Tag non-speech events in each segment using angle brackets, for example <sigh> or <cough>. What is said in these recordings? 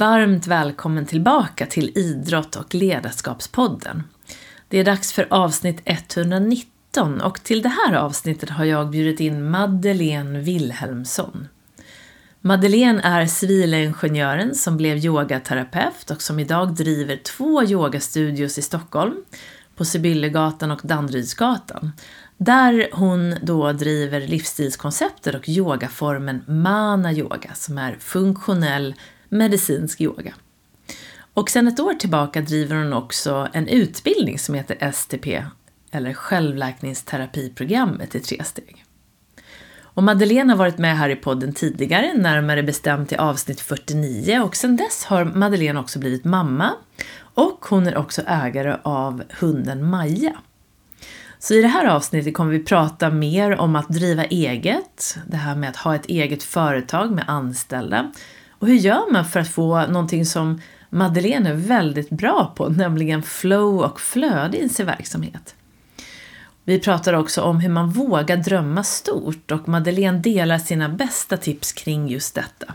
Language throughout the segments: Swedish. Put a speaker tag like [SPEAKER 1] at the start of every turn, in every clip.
[SPEAKER 1] Varmt välkommen tillbaka till Idrott och ledarskapspodden. Det är dags för avsnitt 119 och till det här avsnittet har jag bjudit in Madeleine Wilhelmsson. Madeleine är civilingenjören som blev yogaterapeut och som idag driver två yogastudios i Stockholm, på Sibyllegatan och Danderydsgatan, där hon då driver livsstilskonceptet och yogaformen Mana Yoga som är funktionell medicinsk yoga. Och sedan ett år tillbaka driver hon också en utbildning som heter STP, eller självläkningsterapiprogrammet i tre steg. Och Madeleine har varit med här i podden tidigare, närmare bestämt i avsnitt 49 och sedan dess har Madeleine också blivit mamma och hon är också ägare av hunden Maja. Så i det här avsnittet kommer vi prata mer om att driva eget, det här med att ha ett eget företag med anställda. Och hur gör man för att få någonting som Madeleine är väldigt bra på, nämligen flow och flöde i sin verksamhet. Vi pratar också om hur man vågar drömma stort och Madeleine delar sina bästa tips kring just detta.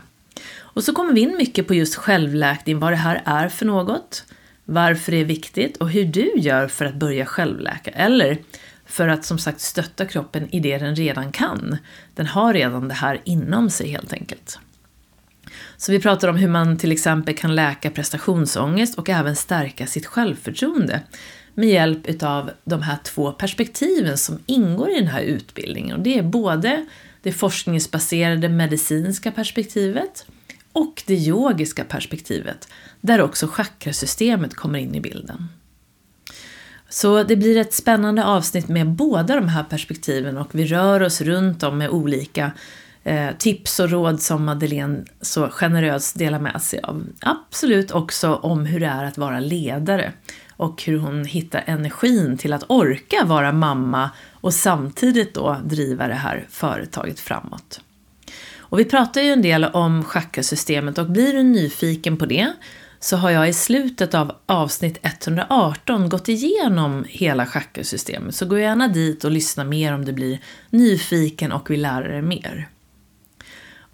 [SPEAKER 1] Och så kommer vi in mycket på just självläkning, vad det här är för något, varför det är viktigt och hur du gör för att börja självläka. Eller för att som sagt stötta kroppen i det den redan kan. Den har redan det här inom sig helt enkelt. Så vi pratar om hur man till exempel kan läka prestationsångest och även stärka sitt självförtroende med hjälp utav de här två perspektiven som ingår i den här utbildningen. Och det är både det forskningsbaserade medicinska perspektivet och det yogiska perspektivet, där också chakrasystemet kommer in i bilden. Så det blir ett spännande avsnitt med båda de här perspektiven och vi rör oss runt om med olika eh, tips och råd som Madeleine så generöst delar med sig av. Absolut också om hur det är att vara ledare och hur hon hittar energin till att orka vara mamma och samtidigt då driva det här företaget framåt. Och vi pratar ju en del om chakrasystemet och blir du nyfiken på det så har jag i slutet av avsnitt 118 gått igenom hela chakrasystemet. Så gå gärna dit och lyssna mer om du blir nyfiken och vill lära dig mer.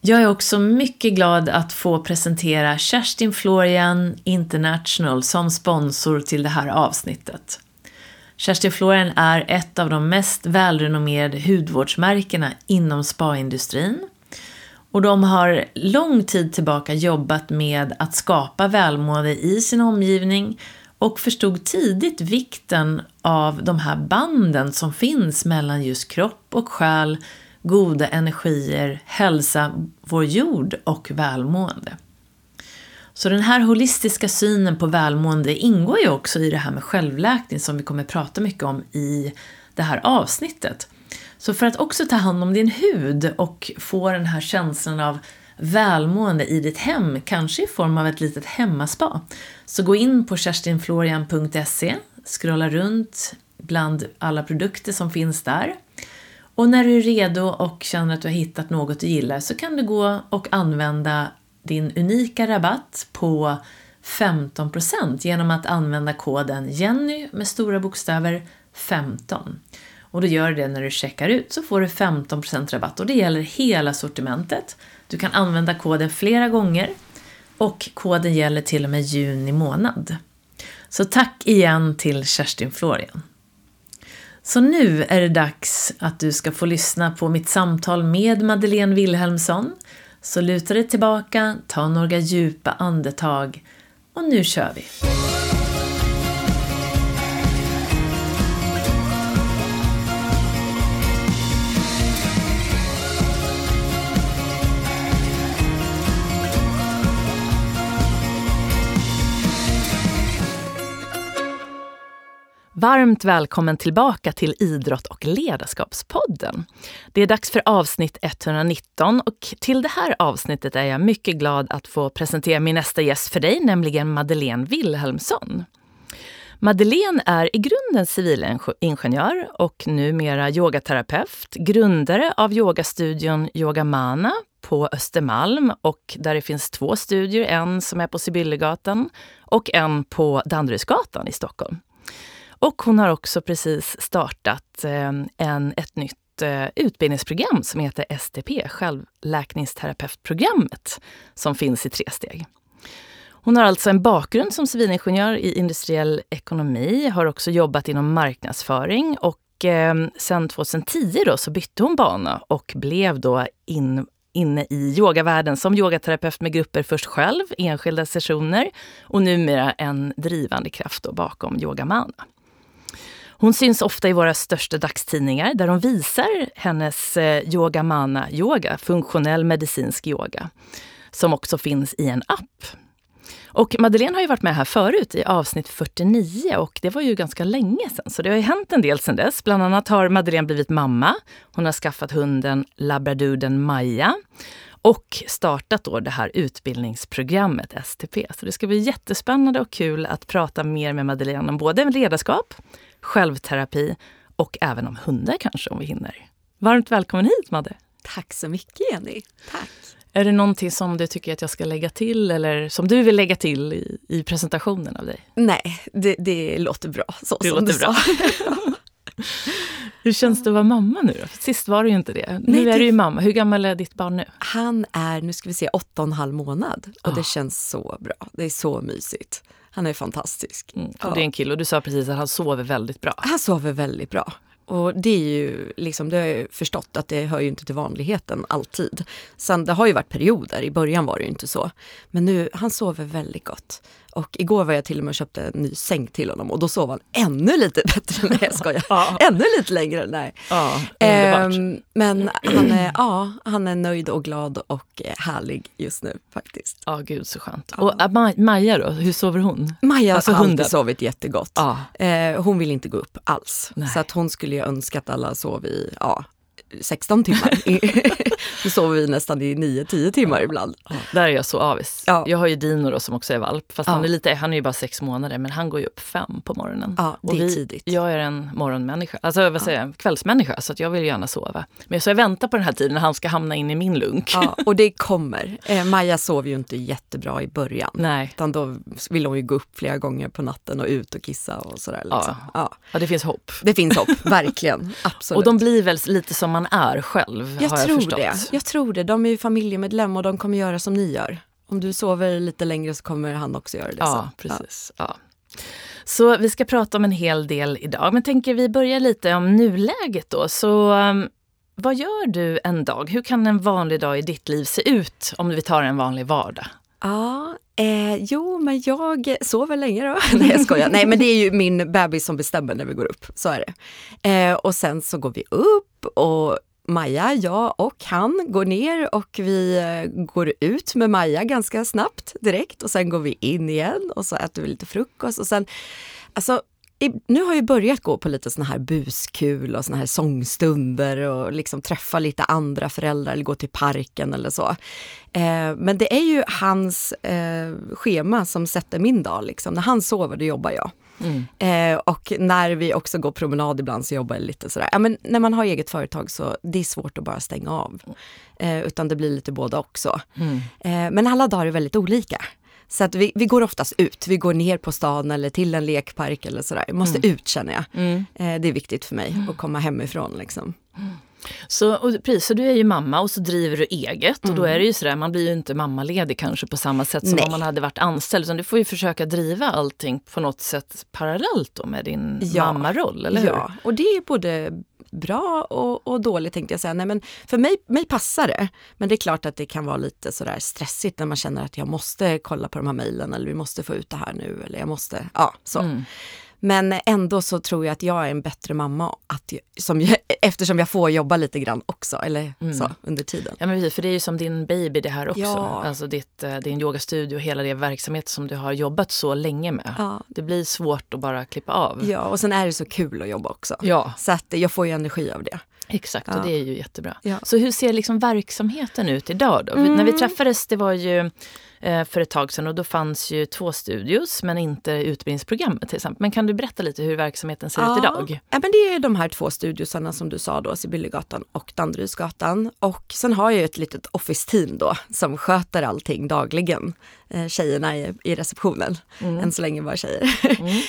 [SPEAKER 1] Jag är också mycket glad att få presentera Kerstin Florian International som sponsor till det här avsnittet. Kerstin Florian är ett av de mest välrenommerade hudvårdsmärkena inom spaindustrin och de har lång tid tillbaka jobbat med att skapa välmående i sin omgivning och förstod tidigt vikten av de här banden som finns mellan just kropp och själ, goda energier, hälsa, vår jord och välmående. Så den här holistiska synen på välmående ingår ju också i det här med självläkning som vi kommer prata mycket om i det här avsnittet. Så för att också ta hand om din hud och få den här känslan av välmående i ditt hem, kanske i form av ett litet hemmaspa, så gå in på kerstinflorian.se, scrolla runt bland alla produkter som finns där. Och när du är redo och känner att du har hittat något du gillar så kan du gå och använda din unika rabatt på 15% genom att använda koden Jenny med stora bokstäver 15. Och då gör du det när du checkar ut så får du 15% rabatt och det gäller hela sortimentet. Du kan använda koden flera gånger och koden gäller till och med juni månad. Så tack igen till Kerstin Florian. Så nu är det dags att du ska få lyssna på mitt samtal med Madeleine Wilhelmsson. Så luta dig tillbaka, ta några djupa andetag och nu kör vi! Varmt välkommen tillbaka till Idrott och ledarskapspodden. Det är dags för avsnitt 119 och till det här avsnittet är jag mycket glad att få presentera min nästa gäst för dig, nämligen Madeleine Wilhelmsson. Madeleine är i grunden civilingenjör och numera yogaterapeut, grundare av yogastudion Yoga Mana på Östermalm och där det finns två studior, en som är på Sibyllegatan och en på Danderydsgatan i Stockholm. Och hon har också precis startat eh, en, ett nytt eh, utbildningsprogram som heter STP, självläkningsterapeutprogrammet, som finns i tre steg. Hon har alltså en bakgrund som civilingenjör i industriell ekonomi, har också jobbat inom marknadsföring och eh, sen 2010 då så bytte hon bana och blev då in, inne i yogavärlden som yogaterapeut med grupper först själv, enskilda sessioner och numera en drivande kraft bakom Yogamana. Hon syns ofta i våra största dagstidningar där de visar hennes Yoga Mana Yoga, funktionell medicinsk yoga, som också finns i en app. Och Madeleine har ju varit med här förut i avsnitt 49 och det var ju ganska länge sedan, så det har ju hänt en del sedan dess. Bland annat har Madeleine blivit mamma. Hon har skaffat hunden labraduden Maja och startat då det här utbildningsprogrammet STP. Så det ska bli jättespännande och kul att prata mer med Madeleine om både ledarskap, självterapi och även om hundar kanske om vi hinner. Varmt välkommen hit Madde!
[SPEAKER 2] Tack så mycket Jenny! Tack!
[SPEAKER 1] Är det någonting som du tycker att jag ska lägga till eller som du vill lägga till i, i presentationen av dig?
[SPEAKER 2] Nej, det, det låter bra så
[SPEAKER 1] det
[SPEAKER 2] som
[SPEAKER 1] låter
[SPEAKER 2] du
[SPEAKER 1] bra.
[SPEAKER 2] sa. <laughs>
[SPEAKER 1] Hur känns det att vara mamma nu då? Sist var du ju inte det.
[SPEAKER 2] Nej,
[SPEAKER 1] nu är
[SPEAKER 2] det-
[SPEAKER 1] du ju mamma. Hur gammal är ditt barn nu?
[SPEAKER 2] Han är, nu ska vi se, åtta och en halv månad och
[SPEAKER 1] Ah.
[SPEAKER 2] det känns så bra. Det är så mysigt. Han är fantastisk.
[SPEAKER 1] Mm, och
[SPEAKER 2] Ja.
[SPEAKER 1] det är en kille och du sa precis att han sover väldigt bra.
[SPEAKER 2] Han sover väldigt bra. Och det är ju, liksom, det har jag förstått att det hör ju inte till vanligheten alltid. Sen det har ju varit perioder, i början var det ju inte så. Men nu, han sover väldigt gott. Och igår var jag till och med och köpte en ny säng till honom och då sov han ännu lite <laughs> bättre. Nej jag skojar.
[SPEAKER 1] Ja.
[SPEAKER 2] Ännu lite längre. Nej.
[SPEAKER 1] Ja.
[SPEAKER 2] Ehm, men han är, ja, han är nöjd och glad och härlig just nu faktiskt.
[SPEAKER 1] Ja, gud så skönt. Och äh, Ma- Maja då, hur sover hon?
[SPEAKER 2] Maja
[SPEAKER 1] Alltså
[SPEAKER 2] har
[SPEAKER 1] hunden.
[SPEAKER 2] alltid sovit jättegott.
[SPEAKER 1] Ja.
[SPEAKER 2] Eh, hon vill inte gå upp alls.
[SPEAKER 1] Nej.
[SPEAKER 2] Så att hon skulle ju önska att alla sov i ja, 16 timmar. <laughs> nu <laughs> sover vi nästan i 9-10 timmar ibland.
[SPEAKER 1] Där är jag så avis.
[SPEAKER 2] Ja.
[SPEAKER 1] Jag har ju Dino då, som också är valp, fast
[SPEAKER 2] Ja.
[SPEAKER 1] han, är lite, han är ju bara sex månader, men han går ju upp fem på morgonen.
[SPEAKER 2] Ja, det
[SPEAKER 1] Och
[SPEAKER 2] är
[SPEAKER 1] vi,
[SPEAKER 2] tidigt.
[SPEAKER 1] Jag är en morgonmänniska, alltså vad säger jag, kvällsmänniska, så att jag vill gärna sova. Men så jag väntar på den här tiden när han ska hamna in i min lunk.
[SPEAKER 2] Ja, <laughs> och det kommer. Eh, Maja sov ju inte jättebra i början.
[SPEAKER 1] Nej,
[SPEAKER 2] Utan då vill hon ju gå upp flera gånger på natten och ut och kissa och sådär. Liksom. Ja.
[SPEAKER 1] ja, det finns hopp.
[SPEAKER 2] Det finns hopp, verkligen. Absolut.
[SPEAKER 1] Och de blir väl lite som man är själv,
[SPEAKER 2] Jag
[SPEAKER 1] har jag
[SPEAKER 2] tror
[SPEAKER 1] förstått.
[SPEAKER 2] det. Jag tror det. De är ju familjemedlem och de kommer göra som ni gör. Om du sover lite längre så kommer han också göra det.
[SPEAKER 1] Ja,
[SPEAKER 2] så.
[SPEAKER 1] precis. Ja. Så vi ska prata om en hel del idag, men tänker vi börja lite om nuläget då. Så um, vad gör du en dag? Hur kan en vanlig dag i ditt liv se ut om vi tar en vanlig vardag?
[SPEAKER 2] Ja, eh, jo men jag sover länge då. <laughs> Nej jag skojar. Nej men det är ju min bebis som bestämmer när vi går upp, så är det. Eh, och sen så går vi upp och Maja, jag och han går ner och vi eh, går ut med Maja ganska snabbt direkt och sen går vi in igen och så äter vi lite frukost och sen, alltså i, nu har jag börjat gå på lite såna här buskul och såna här sångstunder och liksom träffa lite andra föräldrar eller gå till parken eller så. Eh, men det är ju hans eh, schema som sätter min dag. Liksom. När han sover, då jobbar jag. Eh, och när vi också går promenad ibland så jobbar jag lite sådär. Ja, men när man har eget företag så det är svårt att bara stänga av. Eh, utan det blir lite båda också. Eh, men alla dagar är väldigt olika. Så att vi, vi går oftast ut. Vi går ner på stan eller till en lekpark eller sådär. Vi måste ut känner jag. Eh, det är viktigt för mig att komma hemifrån. Liksom.
[SPEAKER 1] Så, och, precis, så du är ju mamma och så driver du eget och då är det ju sådär, man blir ju inte mammaledig kanske på samma sätt som
[SPEAKER 2] Mm. Nej.
[SPEAKER 1] om man hade varit anställd. Utan du får ju försöka driva allting på något sätt parallellt då med din
[SPEAKER 2] Ja.
[SPEAKER 1] mammaroll, eller hur?
[SPEAKER 2] Ja, och det är både bra och, och dåligt tänkte jag säga. Nej, men för mig, mig passar det. Men det är klart att det kan vara lite sådär stressigt när man känner att jag måste kolla på de här mejlen eller vi måste få ut det här nu eller jag måste, ja så.
[SPEAKER 1] Mm.
[SPEAKER 2] Men ändå så tror jag att jag är en bättre mamma att, som, jag- eftersom jag får jobba lite grann också, eller så, under tiden.
[SPEAKER 1] Ja, men precis, för det är ju som din baby det här också.
[SPEAKER 2] Ja.
[SPEAKER 1] Alltså ditt, eh, din yogastudio och hela det verksamhet som du har jobbat så länge med.
[SPEAKER 2] Ja.
[SPEAKER 1] Det blir svårt att bara klippa av.
[SPEAKER 2] Ja, och sen är det så kul att jobba också.
[SPEAKER 1] Ja.
[SPEAKER 2] Så att jag får ju energi av det.
[SPEAKER 1] Exakt, och
[SPEAKER 2] Ja.
[SPEAKER 1] det är ju jättebra.
[SPEAKER 2] Ja.
[SPEAKER 1] Så hur ser liksom verksamheten ut idag då? Vi- När vi träffades, det var ju för ett tag sedan och då fanns ju två studios men inte utbildningsprogrammet till exempel. Men kan du berätta lite hur verksamheten ser ut idag?
[SPEAKER 2] Ja, men det är de här två studiosarna som du sa då, Sibyllegatan och Danderydsgatan. Och sen har jag ett litet office-team då som sköter allting dagligen. Eh, tjejerna i, i receptionen, än så länge bara tjejer.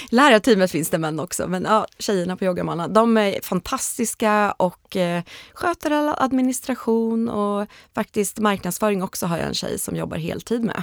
[SPEAKER 2] <laughs> Lärarteamet finns det män också, men ja, tjejerna på Yogamana, de är fantastiska och eh, sköter all administration och faktiskt marknadsföring också har jag en tjej som jobbar heltid med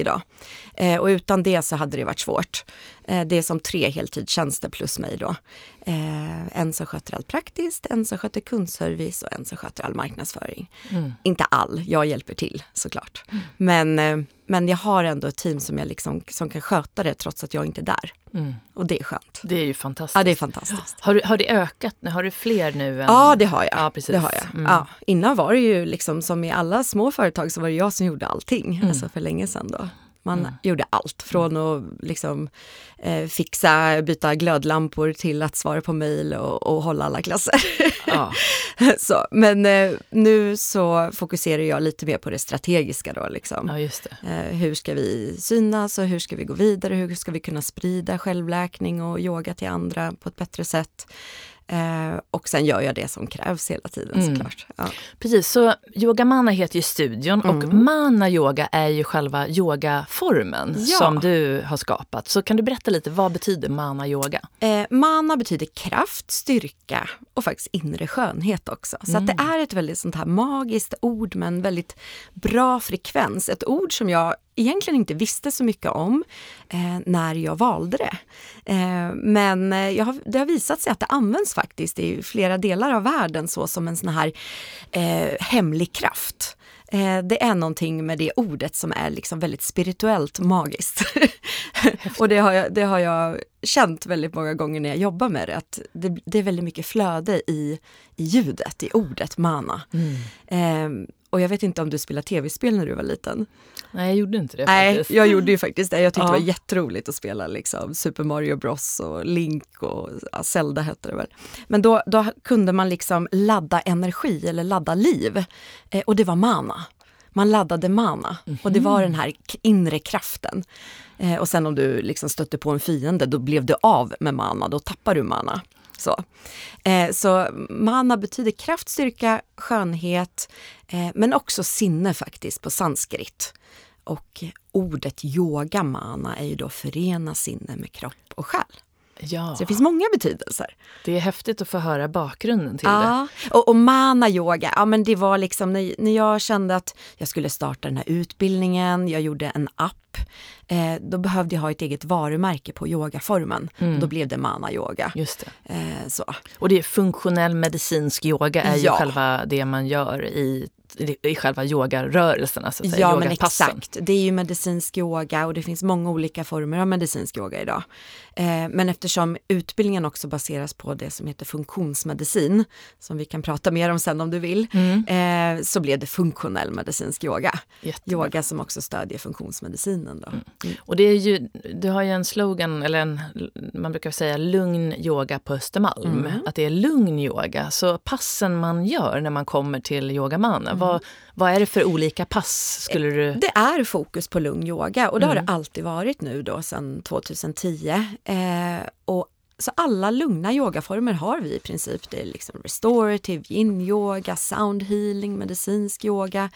[SPEAKER 2] idag. Eh, och utan det så hade det varit svårt. Eh, det är som tre heltidstjänster plus mig då. Eh, en som sköter allt praktiskt, en som sköter kundservice och en som sköter all marknadsföring.
[SPEAKER 1] Mm.
[SPEAKER 2] Inte all, jag hjälper till såklart. Men, eh, men jag har ändå ett team som, jag liksom, som kan sköta det trots att jag inte är där.
[SPEAKER 1] Mm.
[SPEAKER 2] Och det är skönt.
[SPEAKER 1] Det är ju fantastiskt.
[SPEAKER 2] Ja, det är fantastiskt.
[SPEAKER 1] Har, du, har det ökat? nu? Har du fler nu? Än...
[SPEAKER 2] Ja, det har jag.
[SPEAKER 1] Ja, precis.
[SPEAKER 2] Det har jag.
[SPEAKER 1] Mm.
[SPEAKER 2] Ja, innan var det ju liksom som i alla små företag så var det jag som gjorde allting,
[SPEAKER 1] Mm.
[SPEAKER 2] alltså för länge sedan då. Man gjorde allt från att liksom, eh, fixa, byta glödlampor till att svara på mejl och, och hålla alla klasser.
[SPEAKER 1] Ja. <laughs>
[SPEAKER 2] så, men eh, nu så fokuserar jag lite mer på det strategiska då. Liksom.
[SPEAKER 1] ja, det.
[SPEAKER 2] Eh, hur ska vi synas och hur ska vi gå vidare? Hur ska vi kunna sprida självläkning och yoga till andra på ett bättre sätt? Eh, och sen gör jag det som krävs hela tiden
[SPEAKER 1] Mm.
[SPEAKER 2] såklart. Ja.
[SPEAKER 1] Precis, så Yoga Mana heter ju studion och
[SPEAKER 2] Mm.
[SPEAKER 1] Mana Yoga är ju själva yogaformen
[SPEAKER 2] Ja.
[SPEAKER 1] som du har skapat. Så kan du berätta lite, vad betyder Mana Yoga?
[SPEAKER 2] Eh, mana betyder kraft, styrka och faktiskt inre skönhet också. Så att det är ett väldigt sånt här magiskt ord med en väldigt bra frekvens. Ett ord som jag egentligen inte visste så mycket om eh, när jag valde det. Eh, men eh, jag har, det har visat sig att det används faktiskt i flera delar av världen så som en sån här eh, hemlig kraft. Eh, det är någonting med det ordet som är liksom väldigt spirituellt magiskt. <laughs> och det har, jag, det har jag känt väldigt många gånger när jag jobbar med det, att det, det är väldigt mycket flöde i, i ljudet, i ordet mana. Eh, och jag vet inte om du spelade tv-spel när du var liten?
[SPEAKER 1] Nej, jag gjorde inte det
[SPEAKER 2] Nej,
[SPEAKER 1] faktiskt.
[SPEAKER 2] jag gjorde ju faktiskt det. Jag tyckte
[SPEAKER 1] Ja.
[SPEAKER 2] det var jätteroligt att spela liksom Super Mario Bros och Link och ja, Zelda hette det väl. Men då, då kunde man liksom ladda energi eller ladda liv eh, och det var mana. Man laddade mana och det var den här inre kraften. Eh, och sen om du liksom stötte på en fiende, då blev du av med mana, då tappar du mana. Så, eh, så mana betyder kraft, styrka, skönhet, eh, men också sinne faktiskt på sanskrit. Och ordet yoga mana är ju då förena sinne med kropp och själ.
[SPEAKER 1] Ja,
[SPEAKER 2] Så det finns många betydelser.
[SPEAKER 1] det är häftigt att få höra bakgrunden till det.
[SPEAKER 2] Ja, och, och mana yoga, ja men det var liksom när, när jag kände att jag skulle starta den här utbildningen, jag gjorde en app, eh, då behövde jag ha ett eget varumärke på yogaformen.
[SPEAKER 1] Mm.
[SPEAKER 2] Då blev det mana yoga.
[SPEAKER 1] Just det.
[SPEAKER 2] Eh, så.
[SPEAKER 1] Och det är funktionell medicinsk yoga är ju
[SPEAKER 2] Ja.
[SPEAKER 1] själva det man gör i, i själva yogarörelserna, så att säga,
[SPEAKER 2] Ja men exakt, det är ju medicinsk yoga och det finns många olika former av medicinsk yoga idag. Eh, men eftersom utbildningen också baseras på det som heter funktionsmedicin, som vi kan prata mer om sen om du vill, eh, så blev det funktionell medicinsk yoga.
[SPEAKER 1] Jättebra.
[SPEAKER 2] Yoga som också stödjer funktionsmedicinen. Då. Mm.
[SPEAKER 1] Och det är ju, du har ju en slogan, eller en, man brukar säga lugn yoga på Östermalm.
[SPEAKER 2] Mm.
[SPEAKER 1] Att det är lugn yoga. Så passen man gör när man kommer till Yogamana,
[SPEAKER 2] Mm.
[SPEAKER 1] Vad, vad är det för olika pass? Skulle du...
[SPEAKER 2] Det är fokus på lugn yoga och det har
[SPEAKER 1] Mm.
[SPEAKER 2] det alltid varit nu då sedan 2010. Eh, och så alla lugna yogaformer har vi i princip. Det är liksom restorative, yin-yoga, sound healing, medicinsk yoga.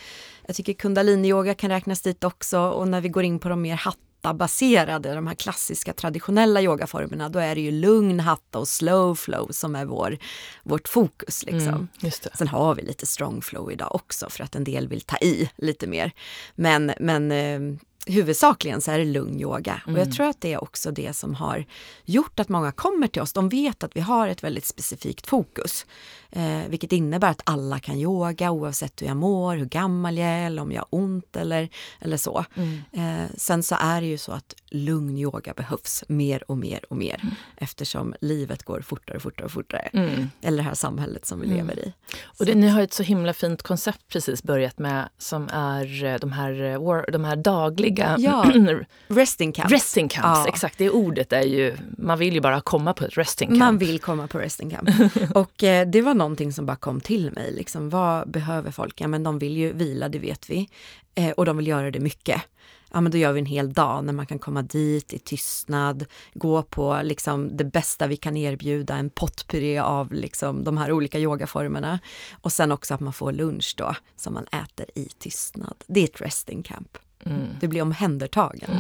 [SPEAKER 2] Jag tycker kundalini-yoga kan räknas dit också och när vi går in på de mer hatta-baserade, de här klassiska traditionella yogaformerna, då är det ju lugn hatta och slow flow som är vår, vårt fokus. Liksom.
[SPEAKER 1] Mm.
[SPEAKER 2] Sen har vi lite strong flow idag också för att en del vill ta i lite mer. Men, men eh, huvudsakligen så är det lugn yoga. Och jag tror att det är också det som har gjort att många kommer till oss. De vet att vi har ett väldigt specifikt fokus. Eh, vilket innebär att alla kan yoga oavsett hur jag mår, hur gammal jag är eller om jag har ont eller, eller så. Eh, sen så är det ju så att lugn yoga behövs mer och mer och mer eftersom livet går fortare och fortare och fortare.
[SPEAKER 1] Mm.
[SPEAKER 2] Eller det här samhället som vi lever i.
[SPEAKER 1] Och det, ni har ett så himla fint koncept precis börjat med som är eh, de här, eh, de här dagliga
[SPEAKER 2] Ja. <clears throat> Resting camps.
[SPEAKER 1] resting camps.
[SPEAKER 2] Ja.
[SPEAKER 1] Exakt, det ordet är ju, man vill ju bara komma på ett resting camp.
[SPEAKER 2] Man vill komma på resting camp. <laughs> och eh, det var någonting som bara kom till mig. Liksom, vad behöver folk? Ja men de vill ju vila, det vet vi. Eh, och de vill göra det mycket. Ja men då gör vi en hel dag när man kan komma dit i tystnad, gå på liksom det bästa vi kan erbjuda, en potpuré av liksom de här olika yogaformerna. Och sen också att man får lunch då som man äter i tystnad. Det är ett resting camp. Mm. Du blir omhändertagen.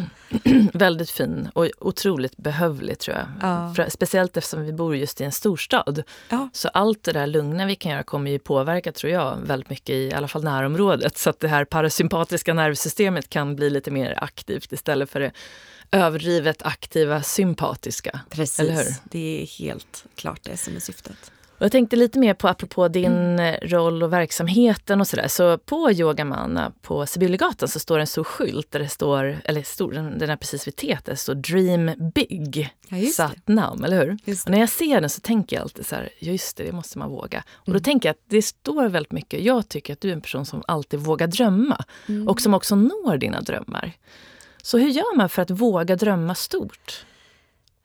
[SPEAKER 1] Mm. <clears throat> Väldigt fin och otroligt behövlig tror jag.
[SPEAKER 2] Ja.
[SPEAKER 1] För, speciellt eftersom vi bor just i en storstad.
[SPEAKER 2] Ja.
[SPEAKER 1] Så allt det där lugna vi kan göra kommer ju påverka, tror jag, väldigt mycket i, i alla fall närområdet. Så att det här parasympatiska nervsystemet kan bli lite mer aktivt istället för det överdrivet aktiva sympatiska.
[SPEAKER 2] Precis, det är helt klart det som är syftet.
[SPEAKER 1] Och jag tänkte lite mer på, apropå din mm. roll och verksamheten och sådär. Så på Yogamana på Sibyllegatan så står en stor skylt där det står, eller stor, den är precis vid T, det står Dream Big.
[SPEAKER 2] Ja,
[SPEAKER 1] Satt namn, eller hur? Och när jag ser den så tänker jag alltid så här, just det, det måste man våga. Och då tänker jag att det står väldigt mycket, jag tycker att du är en person som alltid vågar drömma.
[SPEAKER 2] Mm.
[SPEAKER 1] Och som också når dina drömmar. Så hur gör man för att våga drömma stort?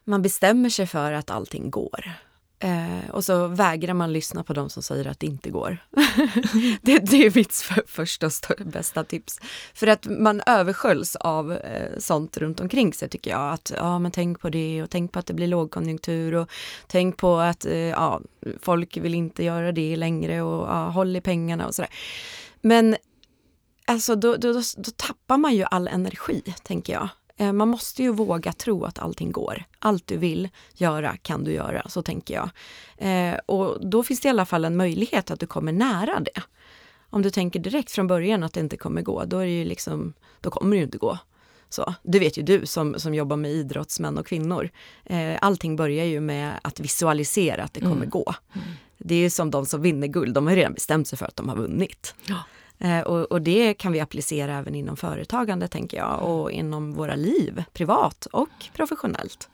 [SPEAKER 2] Man bestämmer sig för att allting går. Eh, och så vägrar man lyssna på de som säger att det inte går. <laughs> det, det, är mitt för, första och bästa tips. För att man översköljs av eh, sånt runt omkring sig tycker jag. Att ja, men tänk på det och tänk på att det blir lågkonjunktur och tänk på att eh, ja, folk vill inte göra det längre och ja, håll i pengarna och sådär. Men alltså då, då, då, då tappar man ju all energi, tänker jag. Eh, man måste ju våga tro att allting går. Allt du vill göra kan du göra, så tänker jag. Eh, och då finns det i alla fall en möjlighet att du kommer nära det. Om du tänker direkt från början att det inte kommer gå, då, är det ju liksom, då kommer det ju inte gå. Så, det vet ju du som, som jobbar med idrottsmän och kvinnor. Eh, allting börjar ju med att visualisera att det kommer
[SPEAKER 1] Mm.
[SPEAKER 2] gå. Det är ju som de som vinner guld, de har redan bestämt sig för att de har vunnit.
[SPEAKER 1] Ja.
[SPEAKER 2] Eh, och, och det kan vi applicera även inom företagande tänker jag och inom våra liv, privat och professionellt.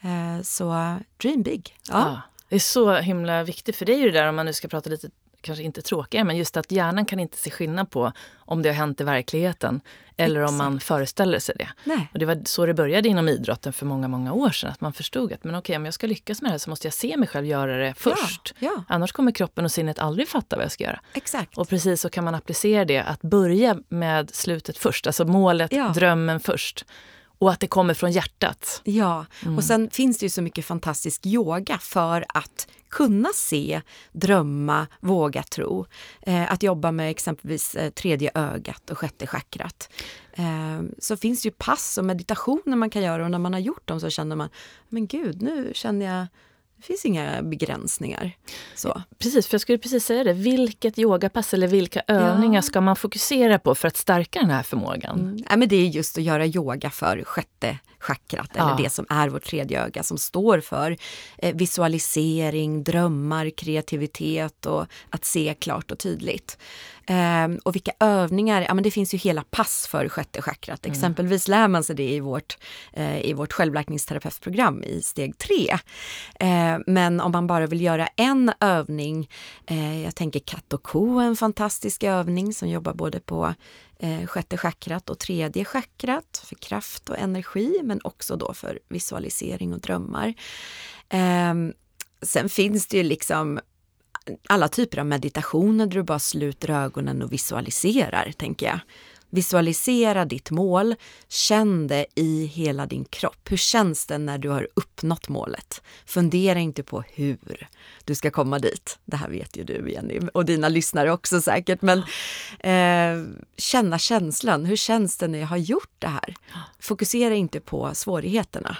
[SPEAKER 2] Eh, så dream big. Ja.
[SPEAKER 1] Ja, det är så himla viktigt, för ju det där om man nu ska prata lite kanske inte tråkigare, men just att hjärnan kan inte se skillnad på om det har hänt i verkligheten eller om man föreställer sig det.
[SPEAKER 2] Nej.
[SPEAKER 1] Och det var så det började inom idrotten för många, många år sedan. Att man förstod att men okej, om jag ska lyckas med det här så måste jag se mig själv göra det först.
[SPEAKER 2] Ja, ja,
[SPEAKER 1] Annars kommer kroppen och sinnet aldrig fatta vad jag ska göra.
[SPEAKER 2] exakt.
[SPEAKER 1] Och precis så kan man applicera det, att börja med slutet först. Alltså målet,
[SPEAKER 2] Ja.
[SPEAKER 1] drömmen först. Och att det kommer från hjärtat.
[SPEAKER 2] Ja, och sen finns det ju så mycket fantastisk yoga för att kunna se, drömma, våga tro. Eh, att jobba med exempelvis eh, tredje ögat och sjätte chakrat. Eh, så finns det ju pass och meditationer man kan göra och när man har gjort dem så känner man, men gud, nu känner jag, det finns inga begränsningar. Så.
[SPEAKER 1] Precis, för jag skulle precis säga det. Vilket yogapass eller vilka övningar ska man fokusera på för att stärka den här förmågan?
[SPEAKER 2] Mm. Nej, men det är just att göra yoga för sjätte chakrat,
[SPEAKER 1] Ja.
[SPEAKER 2] eller det som är vårt tredje öga, som står för eh, visualisering, drömmar, kreativitet och att se klart och tydligt. Ehm, och vilka övningar, ja men det finns ju hela pass för sjätte chakrat. Exempelvis lär man sig det i vårt, eh, i vårt självläkningsterapeutprogram i steg tre. Eh, men om man bara vill göra en övning, eh, jag tänker katt och ko är en fantastisk övning som jobbar både på eh, sjätte chakrat och tredje chakrat för kraft och energi, men också då för visualisering och drömmar. Ehm, sen finns det ju liksom alla typer av meditationer där du bara sluter ögonen och visualiserar, tänker jag. Visualisera ditt mål, känn det i hela din kropp. Hur känns det när du har uppnått målet? Fundera inte på hur du ska komma dit. Det här vet ju du Jenny och dina lyssnare också säkert. Men eh, känna känslan. Hur känns det när jag har gjort det här? Fokusera inte på svårigheterna.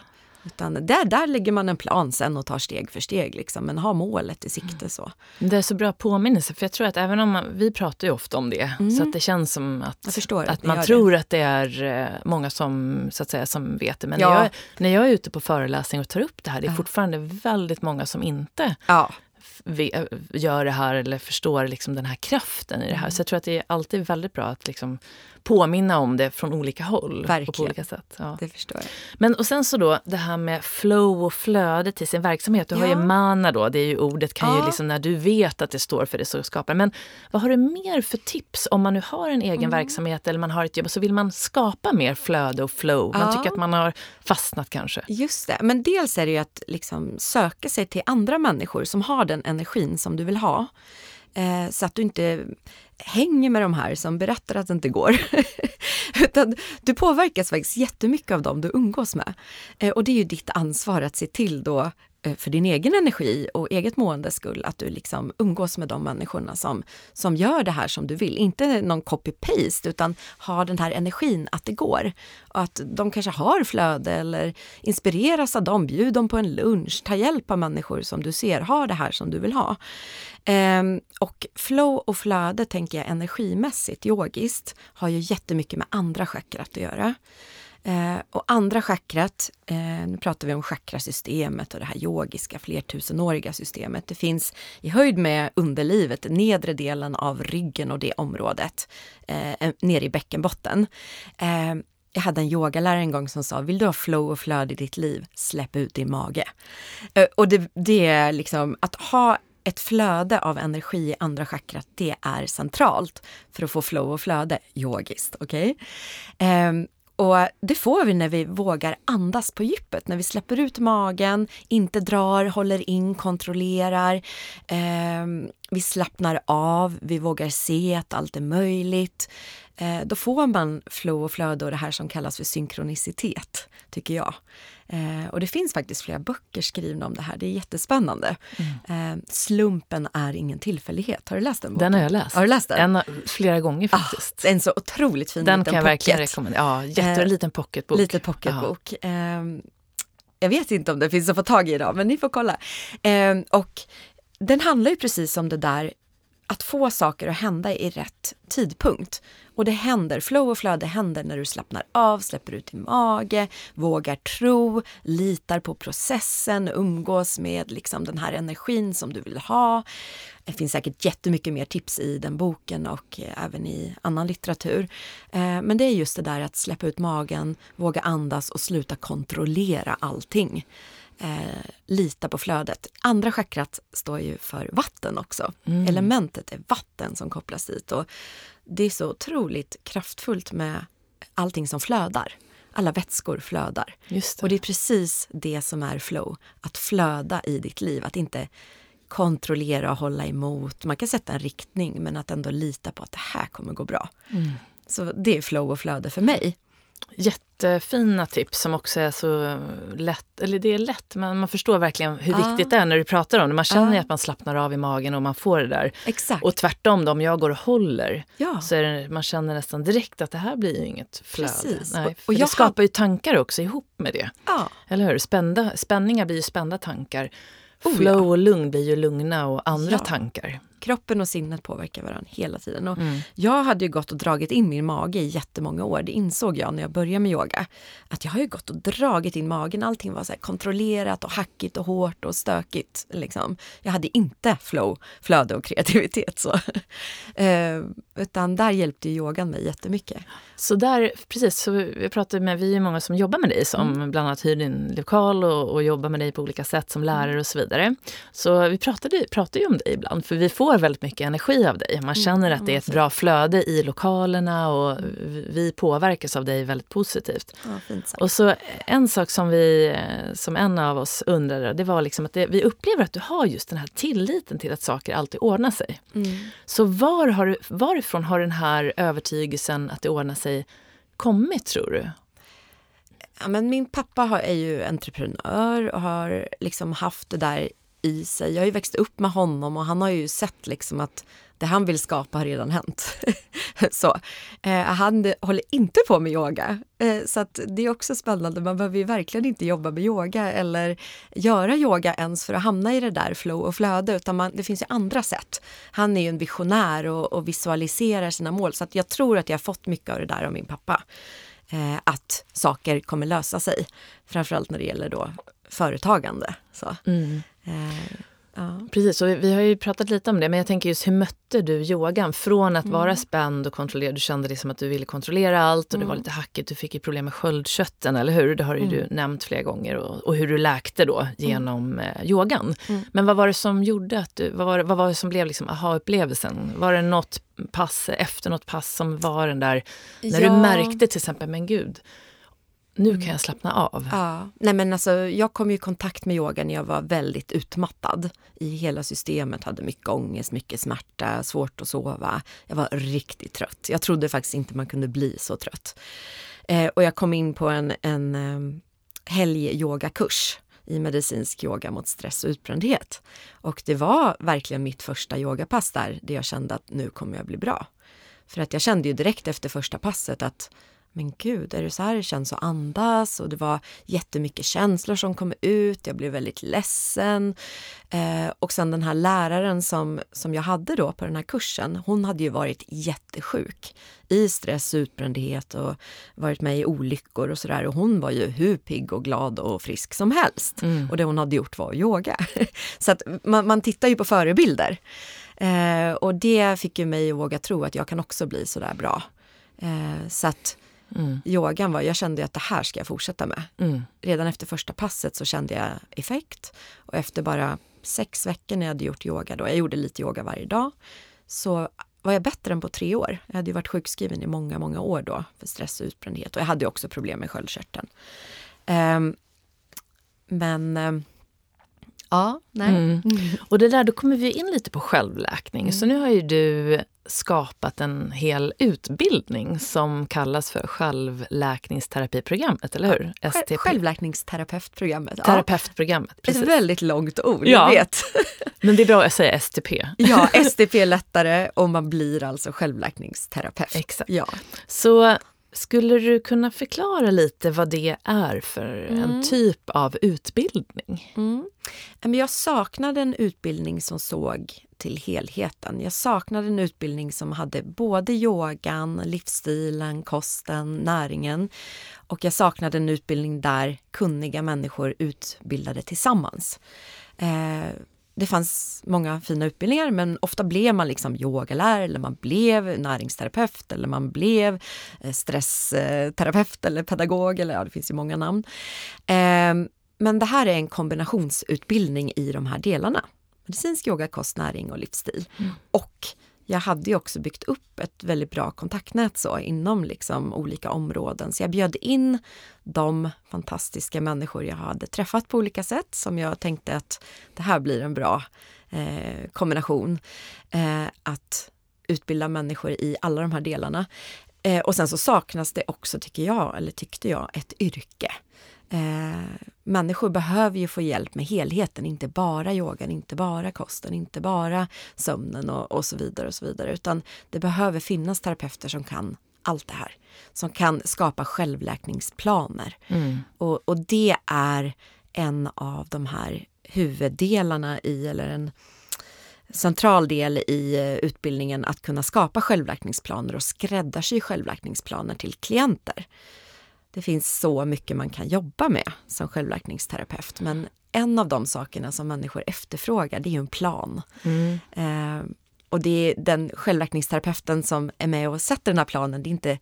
[SPEAKER 2] Utan där, där lägger man en plan sen och tar steg för steg. Liksom, men ha målet i sikte. så.
[SPEAKER 1] Det är så bra påminnelse, för jag tror att även om man, vi pratar ju ofta om det, så att det känns som
[SPEAKER 2] Mm.
[SPEAKER 1] Att,
[SPEAKER 2] att
[SPEAKER 1] att man
[SPEAKER 2] gör det.
[SPEAKER 1] tror att det är eh, många som, så att säga, som vet det. Men
[SPEAKER 2] Ja.
[SPEAKER 1] när, jag, när jag är ute på föreläsning och tar upp det här, det är fortfarande väldigt många som inte
[SPEAKER 2] Ja,
[SPEAKER 1] gör det här eller förstår liksom den här kraften i det
[SPEAKER 2] Mm.
[SPEAKER 1] här. Så jag tror att det är alltid väldigt bra att liksom påminna om det från olika håll. Och på
[SPEAKER 2] Verkligen.
[SPEAKER 1] olika sätt. Ja.
[SPEAKER 2] det förstår jag.
[SPEAKER 1] Men och sen så då det här med flow och flöde till sin verksamhet. Du har ju
[SPEAKER 2] Ja.
[SPEAKER 1] mana då, det är ju ordet kan ju
[SPEAKER 2] Ja.
[SPEAKER 1] liksom när du vet att det står för det så skapar. Men vad har du mer för tips om man nu har en egen
[SPEAKER 2] Mm.
[SPEAKER 1] verksamhet eller man har ett jobb så vill man skapa mer flöde och flow. Man
[SPEAKER 2] Ja.
[SPEAKER 1] tycker att man har fastnat kanske.
[SPEAKER 2] Just det, men dels är det ju att liksom söka sig till andra människor som har den energin som du vill ha. Eh, så att du inte hänger med de här som berättar att det inte går. <laughs> Utan du påverkas faktiskt jättemycket av dem du umgås med. Eh, och det är ju ditt ansvar att se till då Eh, för din egen energi och eget måendes skull, att du liksom umgås med de människorna som, som gör det här som du vill. Inte någon copy-paste, utan ha den här energin att det går. Och att de kanske har flöde eller inspireras av dem, bjud dem på en lunch, ta hjälp av människor som du ser har det här som du vill ha. Ehm, och flow och flöde tänker jag energimässigt, yogiskt, har ju jättemycket med andra chakrat att göra. Eh, och andra chakrat, eh, nu pratar vi om chakrasystemet och det här yogiska flertusenåriga systemet. Det finns i höjd med underlivet, nedre delen av ryggen och det området, eh, eh nere i bäckenbotten. Eh, jag hade en yogalärare en gång som sa, vill du ha flow och flöde i ditt liv, släpp ut din mage. Eh, och det, det är liksom att ha ett flöde av energi i andra chakrat, det är centralt för att få flow och flöde yogiskt. Okay? Um, ehm, och det får vi när vi vågar andas på djupet, när vi släpper ut magen, inte drar, håller in, kontrollerar. Eh, vi slappnar av, vi vågar se att allt är möjligt. Eh, då får man flow och flöde och det här som kallas för synkronicitet, tycker jag. Eh, och det finns faktiskt flera böcker skrivna om det här, det är jättespännande. Mm. Eh, Slumpen är ingen tillfällighet, har du läst den boken?
[SPEAKER 1] Den har jag läst.
[SPEAKER 2] Har du läst den?
[SPEAKER 1] En, flera gånger ah, faktiskt.
[SPEAKER 2] Ah, en så otroligt fin
[SPEAKER 1] Den
[SPEAKER 2] liten
[SPEAKER 1] kan jag
[SPEAKER 2] pocket.
[SPEAKER 1] verkligen rekommendera. Ja, jätteliten pocketbok.
[SPEAKER 2] Liten pocketbok. Eh, jag vet inte om den finns att få tag i idag, men ni får kolla. Eh, och den handlar ju precis om det där att få saker att hända i rätt tidpunkt. Och det händer, flow och flöde händer när du slappnar av, släpper ut din mage, vågar tro, litar på processen, umgås med liksom den här energin som du vill ha. Det finns säkert jättemycket mer tips i den boken och eh, även i annan litteratur. Eh, men det är just det där att släppa ut magen, våga andas och sluta kontrollera allting eh, lita på flödet. Andra chakrat står ju för vatten också. Mm. Elementet är vatten som kopplas dit. Och det är så otroligt kraftfullt med allting som flödar. Alla vätskor flödar.
[SPEAKER 1] Det.
[SPEAKER 2] Och det är precis det som är flow. Att flöda i ditt liv. Att inte kontrollera och hålla emot. Man kan sätta en riktning men att ändå lita på att det här kommer gå bra. Mm. Så det är flow och flöde för mig.
[SPEAKER 1] Jättefina tips som också är så lätt, eller det är lätt, men man förstår verkligen hur ah. viktigt det är när du pratar om det. Man känner ah. att man slappnar av i magen och man får det där.
[SPEAKER 2] Exakt.
[SPEAKER 1] Och tvärtom, då, om jag går och håller ja. så är det, man känner nästan direkt att det här blir inget flöde. Precis. Nej, och, och det skapar ju tankar också ihop med det.
[SPEAKER 2] Ja.
[SPEAKER 1] Eller hur? Spända, spänningar blir ju spända tankar. Oh, Flow ja. och lugn blir ju lugna och andra ja. tankar
[SPEAKER 2] kroppen och sinnet påverkar varandra hela tiden. Och mm. Jag hade ju gått och dragit in min mage i jättemånga år. Det insåg jag när jag började med yoga. Att jag har ju gått och dragit in magen. Allting var så kontrollerat och hackigt och hårt och stökigt. Liksom. Jag hade inte flow, flöde och kreativitet. Så. <laughs> eh, utan där hjälpte yogan mig jättemycket.
[SPEAKER 1] Så där, precis, så vi pratade med, vi är många som jobbar med dig som mm. bland annat hyr din lokal och, och jobbar med dig på olika sätt som lärare och så vidare. Så vi pratade, pratade ju om dig ibland för vi får väldigt mycket energi av dig. Man mm, känner att det är ett bra flöde i lokalerna och vi påverkas av dig väldigt positivt.
[SPEAKER 2] Ja,
[SPEAKER 1] och så en sak som vi, som en av oss undrade, det var liksom att det, vi upplever att du har just den här tilliten till att saker alltid ordnar sig.
[SPEAKER 2] Mm.
[SPEAKER 1] Så var har du, varifrån har den här övertygelsen att det ordnar sig kommit tror du?
[SPEAKER 2] Ja, men min pappa har, är ju entreprenör och har liksom haft det där i sig. Jag har ju växt upp med honom och han har ju sett liksom att det han vill skapa har redan hänt. <laughs> så, eh, han håller inte på med yoga. Eh, så att det är också spännande. Man behöver ju verkligen inte jobba med yoga eller göra yoga ens för att hamna i det där flow och flöde, utan man, det finns ju andra sätt. Han är ju en visionär och, och visualiserar sina mål, så att jag tror att jag har fått mycket av det där av min pappa. Eh, att saker kommer lösa sig, framförallt när det gäller då företagande. Så.
[SPEAKER 1] Mm. Eh, ja. Precis, och vi har ju pratat lite om det, men jag tänker just hur mötte du yogan? Från att mm. vara spänd och kontrollerad, du kände det som att du ville kontrollera allt och mm. det var mm. lite hackigt, du fick ju problem med sköldkörteln, eller hur? Det har ju mm. du nämnt flera gånger och, och, hur du läkte då mm. genom eh, yogan.
[SPEAKER 2] Mm.
[SPEAKER 1] Men vad var det som gjorde att du, vad var, vad var det som blev liksom aha-upplevelsen? Var det något pass, efter något pass som var den där, när ja. du märkte till exempel, men gud, nu kan jag slappna av.
[SPEAKER 2] Ja. Nej, men alltså, jag kom i kontakt med yoga när jag var väldigt utmattad i hela systemet. Hade mycket ångest, mycket smärta, svårt att sova. Jag var riktigt trött. Jag trodde faktiskt inte man kunde bli så trött. Eh, och jag kom in på en, en eh, helgyogakurs i medicinsk yoga mot stress och utbrändhet. Och det var verkligen mitt första yogapass där, där jag kände att nu kommer jag bli bra. För att jag kände ju direkt efter första passet att men gud, är det så här det känns att andas? Och det var jättemycket känslor som kom ut. Jag blev väldigt ledsen. Eh, och sen den här läraren som, som jag hade då på den här kursen, hon hade ju varit jättesjuk i stress och utbrändhet och varit med i olyckor och sådär. Och hon var ju hur pigg och glad och frisk som helst. Mm. Och det hon hade gjort var yoga. <laughs> så att man, man tittar ju på förebilder. Eh, och det fick ju mig att våga tro att jag kan också bli sådär bra. Eh, så att Mm. Yogan var, jag kände att det här ska jag fortsätta med. Mm. Redan efter första passet så kände jag effekt och efter bara sex veckor när jag hade gjort yoga, då, jag gjorde lite yoga varje dag, så var jag bättre än på tre år. Jag hade varit sjukskriven i många, många år då för stress och utbrändhet och jag hade också problem med sköldkörteln. Um, men um, Ja, nej. Mm.
[SPEAKER 1] Och det där, då kommer vi in lite på självläkning. Mm. Så nu har ju du skapat en hel utbildning som kallas för självläkningsterapiprogrammet, eller hur?
[SPEAKER 2] Ja, STP. Självläkningsterapeutprogrammet.
[SPEAKER 1] Terapeutprogrammet,
[SPEAKER 2] precis. Ett väldigt långt ord, ja. jag vet. <laughs>
[SPEAKER 1] Men det är bra att säga STP.
[SPEAKER 2] Ja, <laughs> STP är lättare och man blir alltså självläkningsterapeut.
[SPEAKER 1] Exakt. Ja. Så skulle du kunna förklara lite vad det är för mm. en typ av utbildning?
[SPEAKER 2] Mm. Jag saknade en utbildning som såg till helheten. Jag saknade en utbildning som hade både yogan, livsstilen, kosten, näringen och jag saknade en utbildning där kunniga människor utbildade tillsammans. Eh, det fanns många fina utbildningar men ofta blev man liksom yogalärare eller man blev näringsterapeut eller man blev eh, stressterapeut eller pedagog eller ja, det finns ju många namn. Ehm, men det här är en kombinationsutbildning i de här delarna. Medicinsk yoga, kost, näring och livsstil. Mm. Och jag hade ju också byggt upp ett väldigt bra kontaktnät så inom liksom olika områden. Så jag bjöd in de fantastiska människor jag hade träffat på olika sätt som jag tänkte att det här blir en bra eh, kombination. Eh, att utbilda människor i alla de här delarna. Eh, och sen så saknas det också, tycker jag, eller tyckte jag, ett yrke. Eh, människor behöver ju få hjälp med helheten, inte bara yogan, inte bara kosten, inte bara sömnen och, och så vidare och så vidare, utan det behöver finnas terapeuter som kan allt det här. Som kan skapa självläkningsplaner. Mm. Och, och det är en av de här huvuddelarna i, eller en central del i eh, utbildningen att kunna skapa självläkningsplaner och skräddarsy självläkningsplaner till klienter. Det finns så mycket man kan jobba med som självläkningsterapeut men en av de sakerna som människor efterfrågar det är ju en plan. Mm. Eh, och det är den självläkningsterapeuten som är med och sätter den här planen. Det är inte,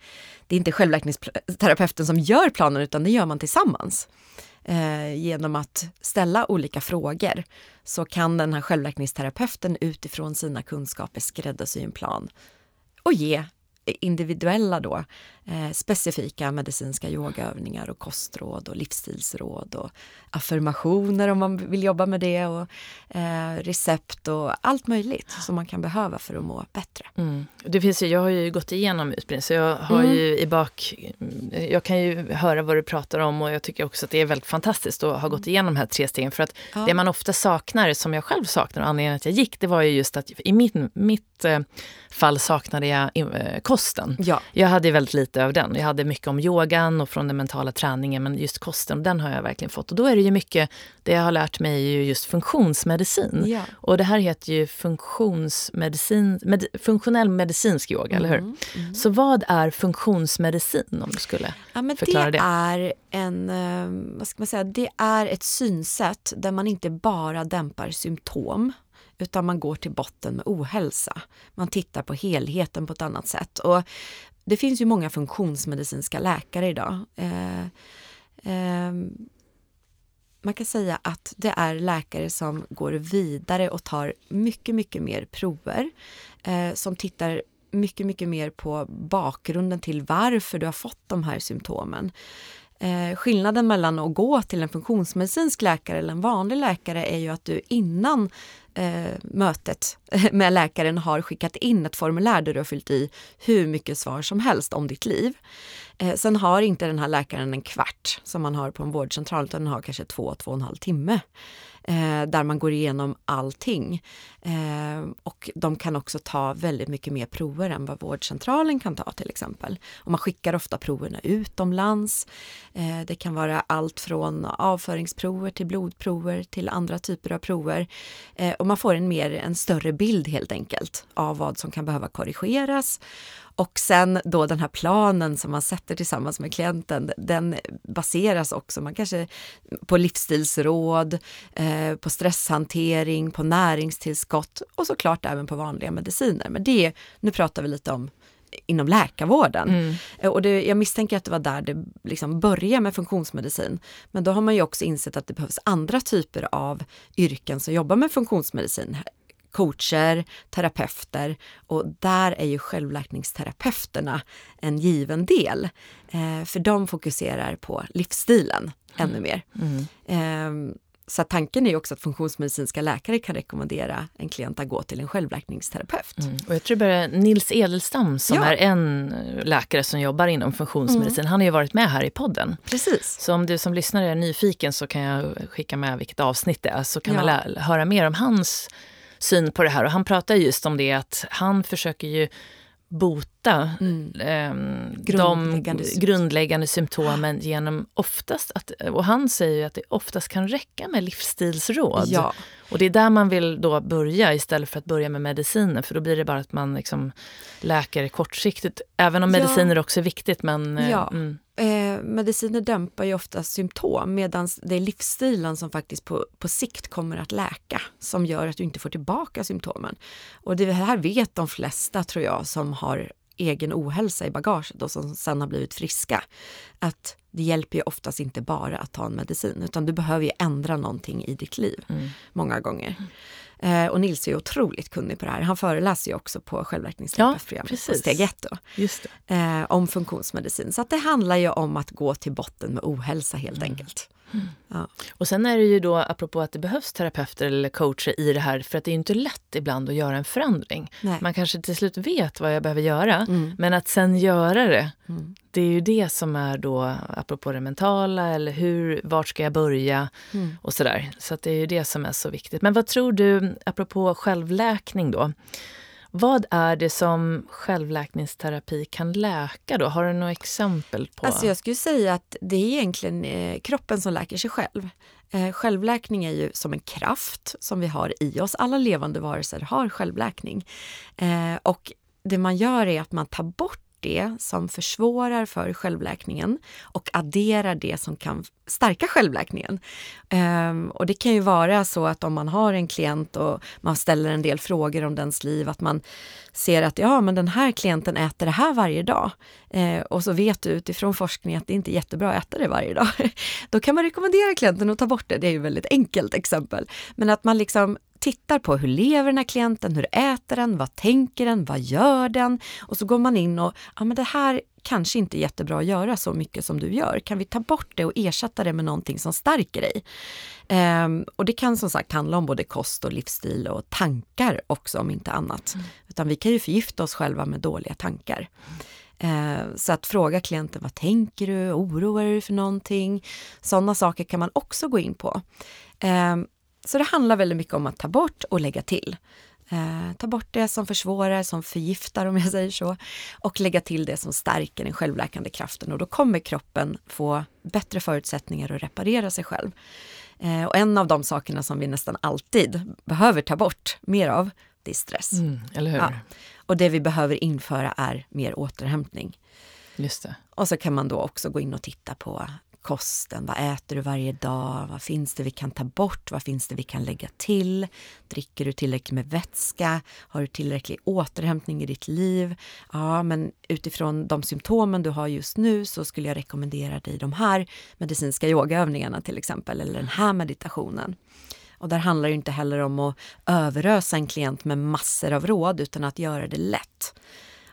[SPEAKER 2] det är inte självläkningsterapeuten som gör planen utan det gör man tillsammans. Eh, genom att ställa olika frågor så kan den här självläkningsterapeuten utifrån sina kunskaper skräddarsy en plan och ge individuella då, eh, specifika medicinska yogaövningar och kostråd och livsstilsråd och affirmationer om man vill jobba med det och eh, recept och allt möjligt som man kan behöva för att må bättre.
[SPEAKER 1] Mm. Det finns ju, jag har ju gått igenom utbildning så jag har mm. ju i bak, jag kan ju höra vad du pratar om och jag tycker också att det är väldigt fantastiskt att ha gått igenom de här tre stegen för att ja. det man ofta saknar, som jag själv saknar och anledningen att jag gick, det var ju just att i min, mitt eh, fall saknade jag eh, kosten. Ja. Jag hade väldigt lite av den. Jag hade mycket om yogan och från den mentala träningen men just kosten, den har jag verkligen fått. Och då är det ju mycket, det jag har lärt mig är ju just funktionsmedicin. Ja. Och det här heter ju funktionsmedicin, med, funktionell medicinsk yoga, mm. eller hur? Mm. mm. Så vad är funktionsmedicin om du skulle ja, förklara det?
[SPEAKER 2] Det är en, eh, vad ska man säga, det är ett synsätt där man inte bara dämpar symptom utan man går till botten med ohälsa. Man tittar på helheten på ett annat sätt. Och det finns ju många funktionsmedicinska läkare idag. Eh, eh, man kan säga att det är läkare som går vidare och tar mycket, mycket mer prover. Eh, som tittar mycket, mycket mer på bakgrunden till varför du har fått de här symptomen. Eh, skillnaden mellan att gå till en funktionsmedicinsk läkare eller en vanlig läkare är ju att du innan eh, mötet <laughs> med läkaren har skickat in ett formulär där du har fyllt i hur mycket svar som helst om ditt liv. Eh, sen har inte den här läkaren en kvart som man har på en vårdcentral utan den har kanske två, två och en halv timme eh, där man går igenom allting. Eh, och de kan också ta väldigt mycket mer prover än vad vårdcentralen kan ta till exempel. Och man skickar ofta proverna utomlands. Eh, det kan vara allt från avföringsprover till blodprover till andra typer av prover. Eh, och man får en mer, en större bild helt enkelt av vad som kan behöva korrigeras och sen då den här planen som man sätter tillsammans med klienten, den baseras också man kanske på livsstilsråd, eh, på stresshantering, på näringstillskott och såklart även på vanliga mediciner. Men det, nu pratar vi lite om inom läkarvården. Mm. Eh, och det, jag misstänker att det var där det liksom började med funktionsmedicin. Men då har man ju också insett att det behövs andra typer av yrken som jobbar med funktionsmedicin coacher, terapeuter och där är ju självläkningsterapeuterna en given del. Eh, för de fokuserar på livsstilen mm. ännu mer. Mm. Eh, så tanken är också att funktionsmedicinska läkare kan rekommendera en klient att gå till en självläkningsterapeut. Mm.
[SPEAKER 1] Och jag tror bara Nils Edelstam som ja. är en läkare som jobbar inom funktionsmedicin, mm. han har ju varit med här i podden.
[SPEAKER 2] Precis.
[SPEAKER 1] Så om du som lyssnare är nyfiken så kan jag skicka med vilket avsnitt det är så kan ja. man höra mer om hans syn på det här. Och han pratar just om det att han försöker ju bota mm. eh, grundläggande de grundläggande symptomen genom oftast att, och han säger att det oftast kan räcka med livsstilsråd. Ja. Och det är där man vill då börja istället för att börja med mediciner för då blir det bara att man liksom läker kortsiktigt. Även om mediciner ja. också är viktigt men...
[SPEAKER 2] Eh, ja. Mm. Eh, mediciner dämpar ju ofta symptom medan det är livsstilen som faktiskt på, på sikt kommer att läka som gör att du inte får tillbaka symptomen. Och det här vet de flesta tror jag som har egen ohälsa i bagaget och som sen har blivit friska. Att det hjälper ju oftast inte bara att ta en medicin utan du behöver ju ändra någonting i ditt liv mm. många gånger. Eh, och Nils är otroligt kunnig på det här. Han föreläser ju också på självläkningsterapeutprogrammet ja, på Steg 1 eh, om funktionsmedicin. Så att det handlar ju om att gå till botten med ohälsa helt mm. enkelt.
[SPEAKER 1] Mm. Ja. Och sen är det ju då, apropå att det behövs terapeuter eller coacher i det här, för att det är inte lätt ibland att göra en förändring. Nej. Man kanske till slut vet vad jag behöver göra, mm. men att sen göra det, mm. det är ju det som är då, apropå det mentala, eller hur, vart ska jag börja mm. och sådär. Så att det är ju det som är så viktigt. Men vad tror du, apropå självläkning då, vad är det som självläkningsterapi kan läka då? Har du några exempel på?
[SPEAKER 2] Alltså jag skulle säga att det är egentligen eh, kroppen som läker sig själv. Eh, självläkning är ju som en kraft som vi har i oss. Alla levande varelser har självläkning. Eh, och det man gör är att man tar bort det som försvårar för självläkningen och adderar det som kan stärka självläkningen. Um, och det kan ju vara så att om man har en klient och man ställer en del frågor om dens liv, att man ser att ja, men den här klienten äter det här varje dag. Uh, och så vet du utifrån forskning att det inte är jättebra att äta det varje dag. <laughs> Då kan man rekommendera klienten att ta bort det. Det är ju ett väldigt enkelt exempel. Men att man liksom tittar på hur lever den här klienten, hur äter den, vad tänker den, vad gör den? Och så går man in och, ja men det här kanske inte är jättebra att göra så mycket som du gör. Kan vi ta bort det och ersätta det med någonting som stärker dig? Ehm, och det kan som sagt handla om både kost och livsstil och tankar också om inte annat. Mm. Utan vi kan ju förgifta oss själva med dåliga tankar. Ehm, så att fråga klienten, vad tänker du? Oroar du dig för någonting? Sådana saker kan man också gå in på. Ehm, så det handlar väldigt mycket om att ta bort och lägga till. Eh, ta bort det som försvårar, som förgiftar om jag säger så och lägga till det som stärker den självläkande kraften och då kommer kroppen få bättre förutsättningar att reparera sig själv. Eh, och en av de sakerna som vi nästan alltid behöver ta bort mer av, det är stress.
[SPEAKER 1] Mm, eller hur? Ja.
[SPEAKER 2] Och det vi behöver införa är mer återhämtning.
[SPEAKER 1] Just det.
[SPEAKER 2] Och så kan man då också gå in och titta på kosten. Vad äter du varje dag? Vad finns det vi kan ta bort? Vad finns det vi kan lägga till? Dricker du tillräckligt med vätska? Har du tillräcklig återhämtning i ditt liv? Ja, men utifrån de symptomen du har just nu så skulle jag rekommendera dig de här medicinska yogaövningarna till exempel, eller den här meditationen. Och där handlar det inte heller om att överösa en klient med massor av råd utan att göra det lätt.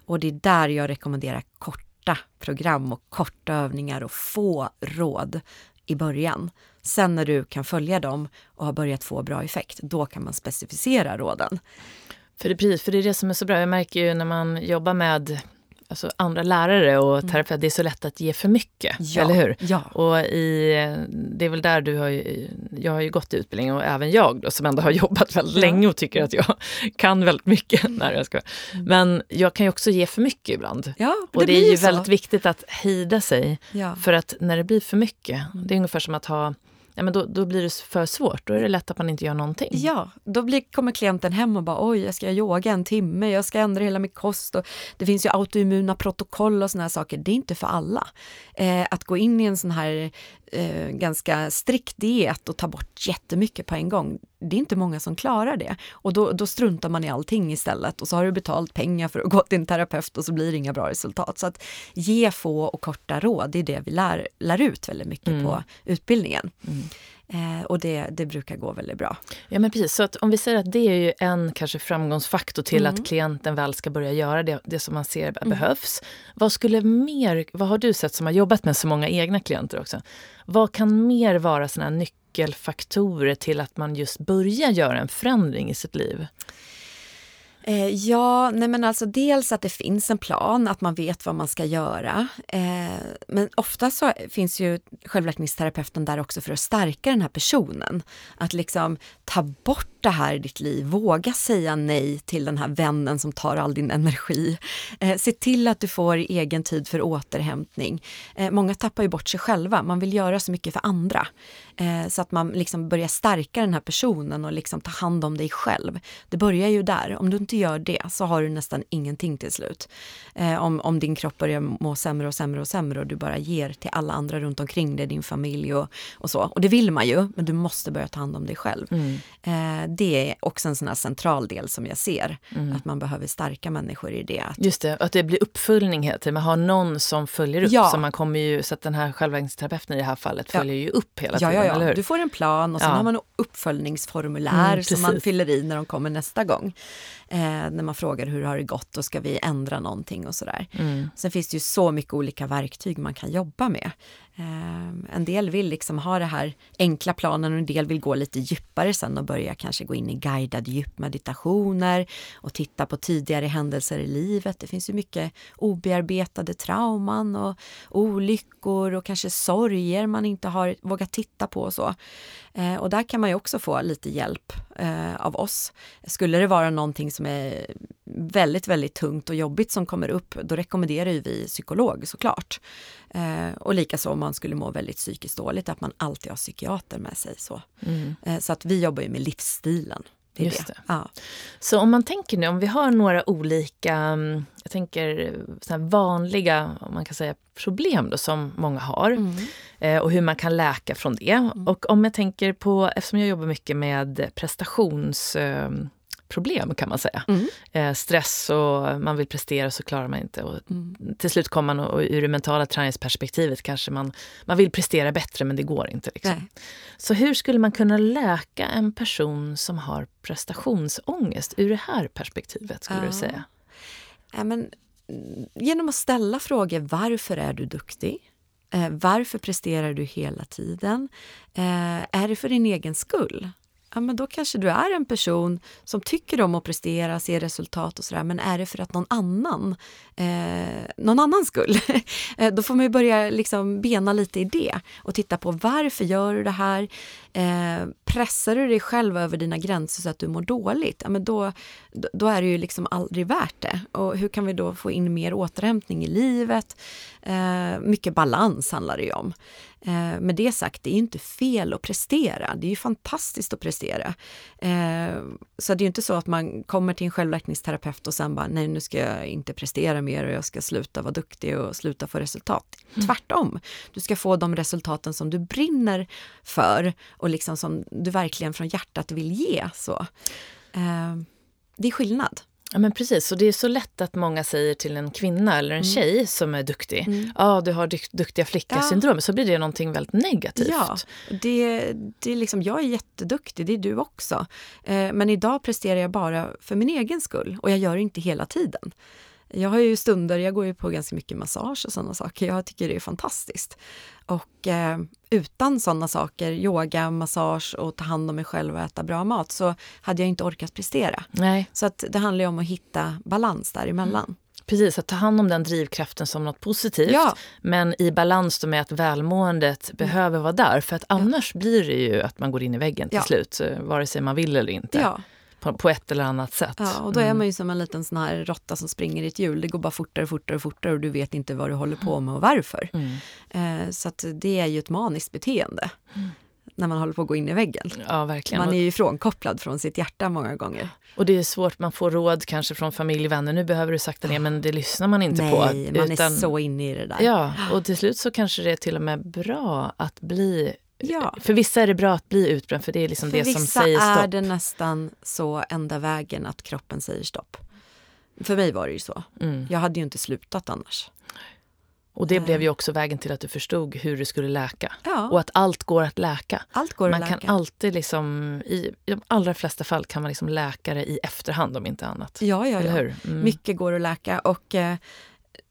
[SPEAKER 2] Och det är där jag rekommenderar kort korta program och korta övningar och få råd i början. Sen när du kan följa dem och har börjat få bra effekt, då kan man specificera råden.
[SPEAKER 1] För det, för det är det som är så bra. Jag märker ju när man jobbar med alltså andra lärare och mm. terapeuter, det är så lätt att ge för mycket, ja, eller hur?
[SPEAKER 2] Ja.
[SPEAKER 1] Och i, det är väl där du har ju, jag har ju gått utbildning och även jag då som ändå har <laughs> jobbat väldigt ja. länge och tycker att jag <laughs> kan väldigt mycket. <laughs> när jag ska. Mm. Men jag kan ju också ge för mycket ibland.
[SPEAKER 2] Ja,
[SPEAKER 1] det och det är ju så. väldigt viktigt att hejda sig. För att när det blir för mycket, det är ungefär som att ha ja, men då, då blir det för svårt. Då är det lätt att man inte gör någonting.
[SPEAKER 2] Ja, då blir, kommer klienten hem och bara oj, jag ska yoga en timme, jag ska ändra hela min kost. Och det finns ju autoimmuna protokoll och såna här saker. Det är inte för alla. Eh, att gå in i en sån här eh, ganska strikt diet och ta bort jättemycket på en gång, det är inte många som klarar det. Och då, då struntar man i allting istället och så har du betalt pengar för att gå till en terapeut och så blir det inga bra resultat. Så att ge få och korta råd, det är det vi lär, lär ut väldigt mycket mm. på utbildningen. Mm. Eh, och det, det brukar gå väldigt bra.
[SPEAKER 1] Ja men precis, så att om vi säger att det är ju en kanske framgångsfaktor till mm. att klienten väl ska börja göra det, det som man ser mm. behövs. Vad skulle mer, vad har du sett som har jobbat med så många egna klienter också? Vad kan mer vara såna nyckelfaktorer till att man just börjar göra en förändring i sitt liv?
[SPEAKER 2] Eh, ja, nej men alltså dels att det finns en plan, att man vet vad man ska göra. Eh, men ofta så finns ju självläkningsterapeuten där också för att stärka den här personen. Att liksom ta bort det här i ditt liv, våga säga nej till den här vännen som tar all din energi. Eh, se till att du får egen tid för återhämtning. Eh, många tappar ju bort sig själva, man vill göra så mycket för andra. Eh, så att man liksom börjar stärka den här personen och liksom ta hand om dig själv. Det börjar ju där. Om du inte gör det så har du nästan ingenting till slut. Eh, om, om din kropp börjar må sämre och sämre och sämre och du bara ger till alla andra runt omkring dig, din familj och, och så. Och det vill man ju, men du måste börja ta hand om dig själv. Mm. Det är också en sån central del som jag ser, mm. att man behöver stärka människor i det. Att,
[SPEAKER 1] Just det, att det blir uppföljning hela tiden. Man har någon som följer upp. Ja. Så, man kommer ju, så att den här självvägningsterapeuten i det här fallet följer ja. ju upp hela tiden.
[SPEAKER 2] Ja, ja, ja. Du får en plan och sen har man uppföljningsformulär mm, som man fyller i när de kommer nästa gång. Eh, när man frågar hur har det gått och ska vi ändra någonting och sådär. Mm. Sen finns det ju så mycket olika verktyg man kan jobba med. Eh, en del vill liksom ha det här enkla planen och en del vill gå lite djupare sen och börja kanske gå in i guidade djupmeditationer och titta på tidigare händelser i livet. Det finns ju mycket obearbetade trauman och olyckor och kanske sorger man inte har vågat titta på och så. Eh, och där kan man ju också få lite hjälp eh, av oss. Skulle det vara någonting som är väldigt, väldigt tungt och jobbigt som kommer upp, då rekommenderar ju vi psykolog såklart. Eh, och likaså om man skulle må väldigt psykiskt dåligt, att man alltid har psykiater med sig. Så, mm. eh, så att vi jobbar ju med livsstilen. Det Just det. det. Ja.
[SPEAKER 1] Så om man tänker nu, om vi har några olika, mm, jag tänker så vanliga, om man kan säga problem då, som många har mm. eh, och hur man kan läka från det. Mm. Och om jag tänker på, eftersom jag jobbar mycket med prestations eh, problem kan man säga. Mm. Eh, stress och man vill prestera så klarar man inte. Och mm. Till slut kommer man och, ur det mentala träningsperspektivet kanske man, man vill prestera bättre men det går inte. Liksom. Så hur skulle man kunna läka en person som har prestationsångest ur det här perspektivet skulle ja. du säga?
[SPEAKER 2] Ja, men, mm, genom att ställa frågor, varför är du duktig? Eh, varför presterar du hela tiden? Eh, är det för din egen skull? Ja, men då kanske du är en person som tycker om att prestera, se resultat och sådär, men är det för att någon annan, eh, någon annans skull? <laughs> Eh, då får man ju börja liksom bena lite i det och titta på varför gör du det här? Eh, pressar du dig själv över dina gränser så att du mår dåligt, ja, men då, då är det ju liksom aldrig värt det. Och hur kan vi då få in mer återhämtning i livet? Eh, mycket balans handlar det ju om. Eh, med det sagt, det är inte fel att prestera. Det är ju fantastiskt att prestera. Eh, så det är inte så att man kommer till en självläkningsterapeut och sen bara, nej nu ska jag inte prestera mer och jag ska sluta vara duktig och sluta få resultat. Mm. Tvärtom, du ska få de resultaten som du brinner för och liksom som du verkligen från hjärtat vill ge. Så. Eh, det är skillnad.
[SPEAKER 1] Ja men precis, och det är så lätt att många säger till en kvinna eller en mm. tjej som är duktig, ja mm. ah, du har duktiga flicka-syndrom, ja. så blir det någonting väldigt negativt.
[SPEAKER 2] Ja, det, det är liksom, jag är jätteduktig, det är du också. Eh, men idag presterar jag bara för min egen skull och jag gör det inte hela tiden. Jag har ju stunder, jag går ju på ganska mycket massage och sådana saker. Jag tycker det är fantastiskt. Och eh, utan sådana saker, yoga, massage och ta hand om mig själv och äta bra mat, så hade jag inte orkat prestera.
[SPEAKER 1] Nej.
[SPEAKER 2] Så att det handlar ju om att hitta balans däremellan. Mm.
[SPEAKER 1] Precis, att ta hand om den drivkraften som något positivt.
[SPEAKER 2] Ja.
[SPEAKER 1] Men i balans med att välmåendet mm. behöver vara där. För att annars ja. blir det ju att man går in i väggen till ja. slut, vare sig man vill eller inte. På, på, ett eller annat sätt.
[SPEAKER 2] Ja, och då är mm. man ju som en liten sån här råtta som springer i ett hjul. Det går bara fortare, fortare, fortare och du vet inte vad du håller på med och varför. Mm. Eh, så det är ju ett maniskt beteende. Mm när man håller på att gå in i väggen.
[SPEAKER 1] Ja, verkligen.
[SPEAKER 2] Man är ju frånkopplad från sitt hjärta många gånger.
[SPEAKER 1] Och det är svårt, man får råd kanske från familj och vänner, nu behöver du sakta ner, men det lyssnar man inte
[SPEAKER 2] Nej,
[SPEAKER 1] på.
[SPEAKER 2] Nej, man utan, är så inne i det där.
[SPEAKER 1] Ja, och till slut så kanske det är till och med bra att bli Ja. För vissa är det bra att bli utbränd, för det är liksom
[SPEAKER 2] för
[SPEAKER 1] det som säger stopp.
[SPEAKER 2] vissa är det nästan så enda vägen att kroppen säger stopp. För mig var det ju så. Mm. Jag hade ju inte slutat annars.
[SPEAKER 1] Och det blev ju också vägen till att du förstod hur du skulle läka.
[SPEAKER 2] Ja.
[SPEAKER 1] Och att allt går att läka.
[SPEAKER 2] Allt går
[SPEAKER 1] man
[SPEAKER 2] att
[SPEAKER 1] läka. kan alltid, liksom, i, i de allra flesta fall kan man liksom läka det i efterhand om inte annat.
[SPEAKER 2] Ja, ja, ja. Mm. Mycket går att läka. Och eh,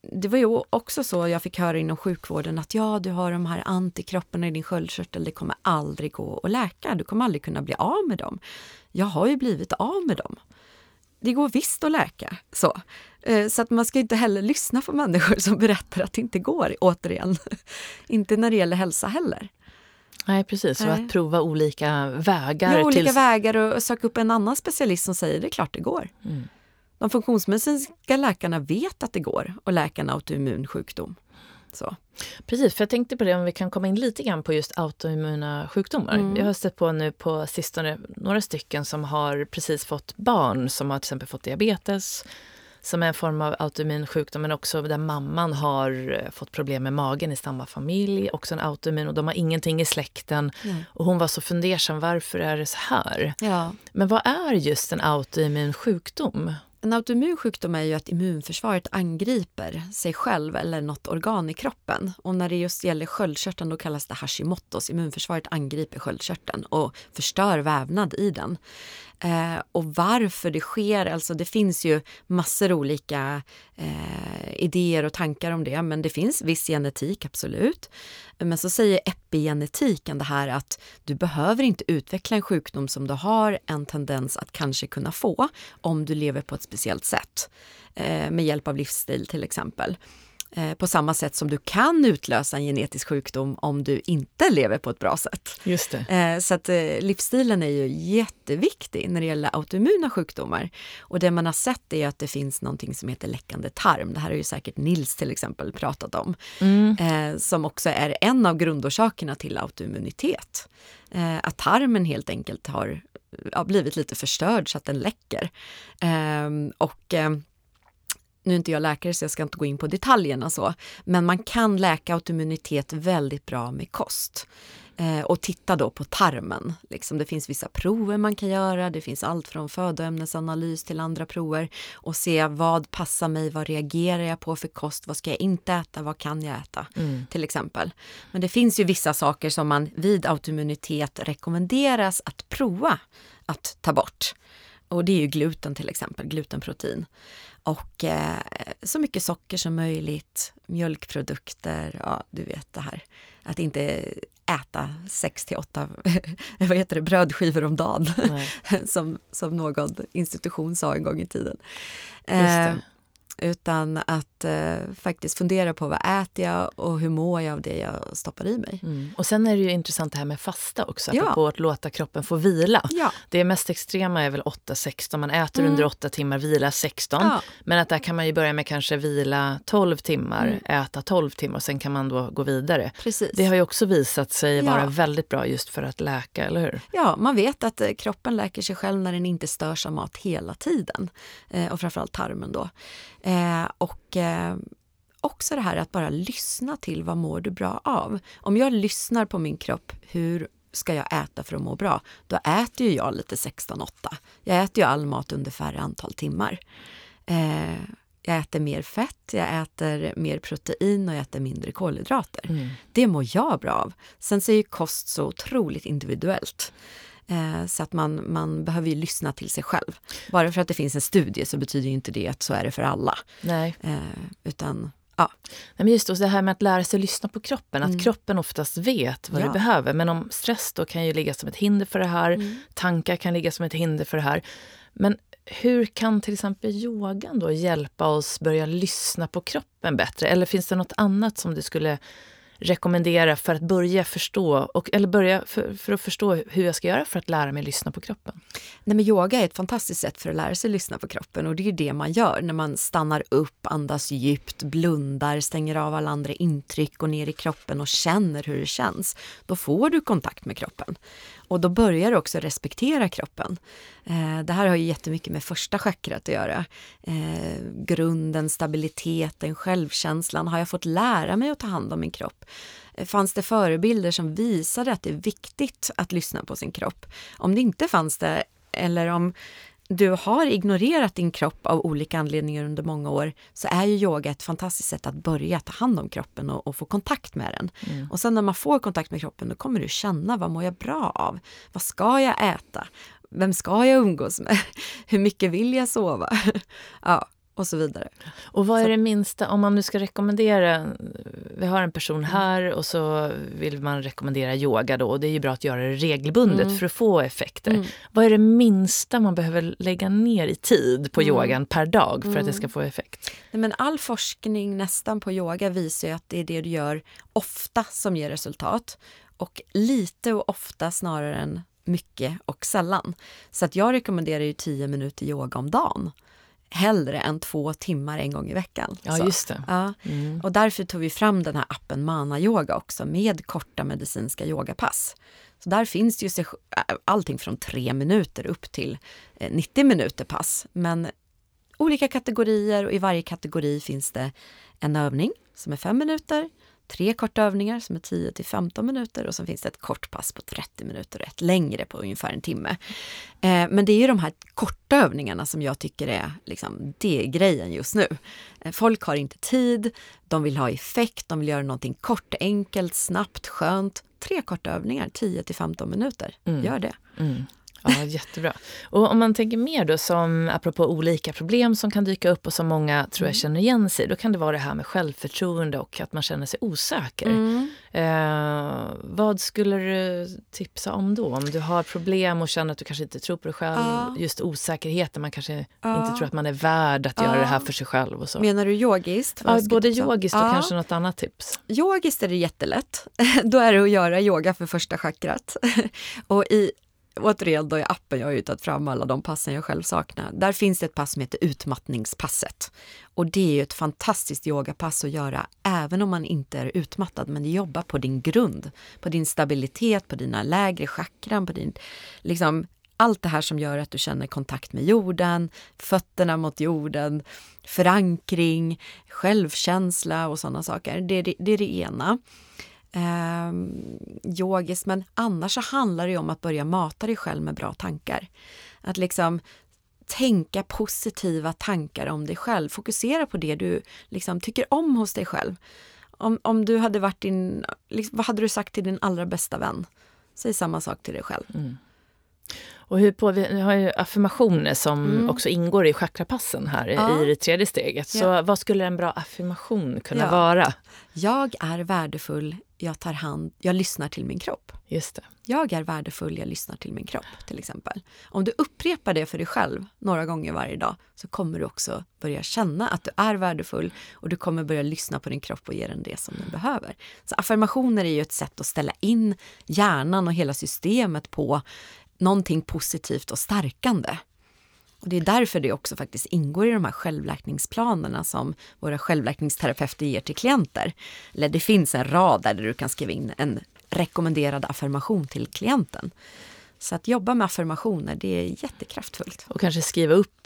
[SPEAKER 2] det var ju också så jag fick höra inom sjukvården att ja, du har de här antikropparna i din sköldkörtel, det kommer aldrig gå att läka. Du kommer aldrig kunna bli av med dem. Jag har ju blivit av med dem det går visst att läka. Så. Eh, så att man ska inte heller lyssna på människor som berättar att det inte går, återigen. <laughs> inte när det gäller hälsa heller.
[SPEAKER 1] Nej, precis. Och att prova olika vägar.
[SPEAKER 2] Ja, olika tills... vägar och söka upp en annan specialist som säger det är klart det går. Mm. De funktionsmedicinska läkarna vet att det går att läka en autoimmun sjukdom. Så.
[SPEAKER 1] Precis, för jag tänkte på det om vi kan komma in lite grann på just autoimmuna sjukdomar. Mm. Jag har sett på nu på sistone några stycken som har precis fått barn som har till exempel fått diabetes som är en form av autoimmun sjukdom, men också där mamman har eh, fått problem med magen i samma familj, också en autoimmun och de har ingenting i släkten. Mm. Och hon var så fundersam, varför är det så här?
[SPEAKER 2] Ja.
[SPEAKER 1] Men vad är just en autoimmun sjukdom?
[SPEAKER 2] En autoimmun sjukdom är ju att immunförsvaret angriper sig själv eller något organ i kroppen. Och när det just gäller sköldkörteln då kallas det Hashimotos. Immunförsvaret angriper sköldkörteln och förstör vävnad i den. Eh, och varför det sker, alltså det finns ju massor olika eh, idéer och tankar om det, men det finns viss genetik, absolut. Men så säger epigenetiken det här att du behöver inte utveckla en sjukdom som du har en tendens att kanske kunna få om du lever på ett speciellt sätt. Eh, med hjälp av livsstil till exempel. Eh, på samma sätt som du kan utlösa en genetisk sjukdom om du inte lever på ett bra sätt.
[SPEAKER 1] Just det.
[SPEAKER 2] Eh, så att eh, livsstilen är ju jätteviktig när det gäller autoimmuna sjukdomar. Och det man har sett är att det finns någonting som heter läckande tarm. Det här har ju säkert Nils till exempel pratat om. Mm. Som också är en av grundorsakerna till autoimmunitet. Att tarmen helt enkelt har blivit lite förstörd så att den läcker. Och nu är inte jag läkare så jag ska inte gå in på detaljerna så, men man kan läka autoimmunitet väldigt bra med kost. Eh, och titta då på tarmen. Liksom, det finns vissa prover man kan göra, det finns allt från födoämnesanalys till andra prover och se vad passar mig, vad reagerar jag på för kost, vad ska jag inte äta, vad kan jag äta mm. till exempel. Men det finns ju vissa saker som man vid autoimmunitet rekommenderas att prova att ta bort. Och det är ju gluten till exempel, glutenprotein. Och eh, så mycket socker som möjligt, mjölkprodukter, ja du vet det här. Att inte äta sex till åtta <laughs> vad heter det, brödskivor om dagen, <laughs> som, som någon institution sa en gång i tiden. Eh, utan att eh, faktiskt fundera på vad äter jag och hur mår jag av det jag stoppar i mig.
[SPEAKER 1] Mm. Och sen är det ju intressant det här med fasta också, ja. på att låta kroppen få vila.
[SPEAKER 2] Ja.
[SPEAKER 1] Det mest extrema är väl 8-16, man äter mm. under 8 timmar, vila 16. Ja. Men att där kan man ju börja med kanske vila 12 timmar, mm. äta 12 timmar och sen kan man då gå vidare.
[SPEAKER 2] Precis.
[SPEAKER 1] Det har ju också visat sig vara väldigt bra just för att läka, eller hur?
[SPEAKER 2] Ja, man vet att eh, kroppen läker sig själv när den inte störs av mat hela tiden. Eh, och framförallt tarmen då. Eh, och eh, också det här att bara lyssna till vad mår du bra av. Om jag lyssnar på min kropp, hur ska jag äta för att må bra? Då äter ju jag lite 16-8. Jag äter ju all mat under färre antal timmar. Eh, jag äter mer fett, jag äter mer protein och jag äter mindre kolhydrater. Mm. Det mår jag bra av. Sen så är ju kost så otroligt individuellt. Eh, så att man, man behöver ju lyssna till sig själv. Bara för att det finns en studie så betyder ju inte det att så är det för alla.
[SPEAKER 1] Nej.
[SPEAKER 2] Eh, utan Ja.
[SPEAKER 1] Nej, men just det här med att lära sig lyssna på kroppen, att mm. kroppen oftast vet vad ja. du behöver. Men om stress då kan ju ligga som ett hinder för det här, mm. tankar kan ligga som ett hinder för det här. Men hur kan till exempel yogan då hjälpa oss börja lyssna på kroppen bättre? Eller finns det något annat som du skulle rekommendera för att börja förstå, och, eller börja för, för, att förstå hur jag ska göra för att lära mig lyssna på kroppen?
[SPEAKER 2] Nej, men yoga är ett fantastiskt sätt för att lära sig lyssna på kroppen och det är det man gör när man stannar upp, andas djupt, blundar, stänger av alla andra intryck, går ner i kroppen och känner hur det känns. Då får du kontakt med kroppen. Och då börjar du också respektera kroppen. Eh, det här har ju jättemycket med första chakrat att göra. Eh, grunden, stabiliteten, självkänslan. Har jag fått lära mig att ta hand om min kropp? Eh, fanns det förebilder som visade att det är viktigt att lyssna på sin kropp? Om det inte fanns det, eller om du har ignorerat din kropp av olika anledningar under många år så är ju yoga ett fantastiskt sätt att börja ta hand om kroppen och, och få kontakt med den. Mm. Och sen när man får kontakt med kroppen då kommer du känna vad mår jag bra av? Vad ska jag äta? Vem ska jag umgås med? <laughs> Hur mycket vill jag sova? <laughs> ja, och så vidare.
[SPEAKER 1] Och vad är det minsta, om man nu ska rekommendera, vi har en person mm. här och så vill man rekommendera yoga då och det är ju bra att göra det regelbundet mm. för att få effekter. Mm. Vad är det minsta man behöver lägga ner i tid på mm. yogan per dag för att det ska mm. få effekt?
[SPEAKER 2] Nej, men all forskning nästan på yoga visar ju att det är det du gör ofta som ger resultat och lite och ofta snarare än mycket och sällan. Så att jag rekommenderar ju 10 minuter yoga om dagen hellre än två timmar en gång i veckan.
[SPEAKER 1] Ja, så. just det.
[SPEAKER 2] Ja. Mm. Och därför tog vi fram den här appen Mana Yoga också med korta medicinska yogapass. Så där finns det ju allting från tre minuter upp till 90 eh, minuter pass. Men olika kategorier och i varje kategori finns det en övning som är fem minuter, tre korta övningar som är 10 till 15 minuter och så finns det ett kort pass på 30 minuter och ett längre på ungefär en timme. Eh, men det är ju de här korta övningarna som jag tycker är, liksom, det är grejen just nu. Eh, folk har inte tid, de vill ha effekt, de vill göra någonting kort, enkelt, snabbt, skönt. Tre korta övningar, 10 till 15 minuter. Mm. Gör det.
[SPEAKER 1] Mm. Ja, jättebra. Och om man tänker mer då som, apropå olika problem som kan dyka upp och som många tror jag mm. känner igen sig då kan det vara det här med självförtroende och att man känner sig osäker. Mm. Eh, vad skulle du tipsa om då? Om du har problem och känner att du kanske inte tror på dig själv, ja. just osäkerheten, man kanske ja. inte tror att man är värd att ja. göra det här för sig själv och så.
[SPEAKER 2] Menar du yogiskt?
[SPEAKER 1] Ja, både yogiskt och kanske något annat tips.
[SPEAKER 2] Yogiskt är det jättelätt. <laughs> då är det att göra yoga för första chakrat. <laughs> och i återigen då i appen, jag har ju tagit fram alla de passen jag själv saknar. Där finns det ett pass som heter utmattningspasset. Och det är ju ett fantastiskt yogapass att göra även om man inte är utmattad, men det jobbar på din grund, på din stabilitet, på dina lägre chakran, på din, liksom allt det här som gör att du känner kontakt med jorden, fötterna mot jorden, förankring, självkänsla och sådana saker. Det, det, det är det ena eh, yogiskt, men annars så handlar det om att börja mata dig själv med bra tankar. Att liksom tänka positiva tankar om dig själv. Fokusera på det du liksom tycker om hos dig själv. Om, om du hade varit din, liksom, vad hade du sagt till din allra bästa vän? Säg samma sak till dig själv. Mm.
[SPEAKER 1] Och hur på, vi har ju affirmationer som mm. också ingår i chakrapassen här ja. i det tredje steget. Så ja. vad skulle en bra affirmation kunna ja. vara?
[SPEAKER 2] Jag är värdefull, jag tar hand, jag lyssnar till min kropp.
[SPEAKER 1] Just det.
[SPEAKER 2] Jag är värdefull, jag lyssnar till min kropp till exempel. Om du upprepar det för dig själv några gånger varje dag så kommer du också börja känna att du är värdefull och du kommer börja lyssna på din kropp och ge den det som den behöver. Så affirmationer är ju ett sätt att ställa in hjärnan och hela systemet på någonting positivt och stärkande. Och det är därför det också faktiskt ingår i de här självläkningsplanerna som våra självläkningsterapeuter ger till klienter. Eller det finns en rad där du kan skriva in en rekommenderad affirmation till klienten. Så att jobba med affirmationer, det är jättekraftfullt.
[SPEAKER 1] Och kanske skriva upp,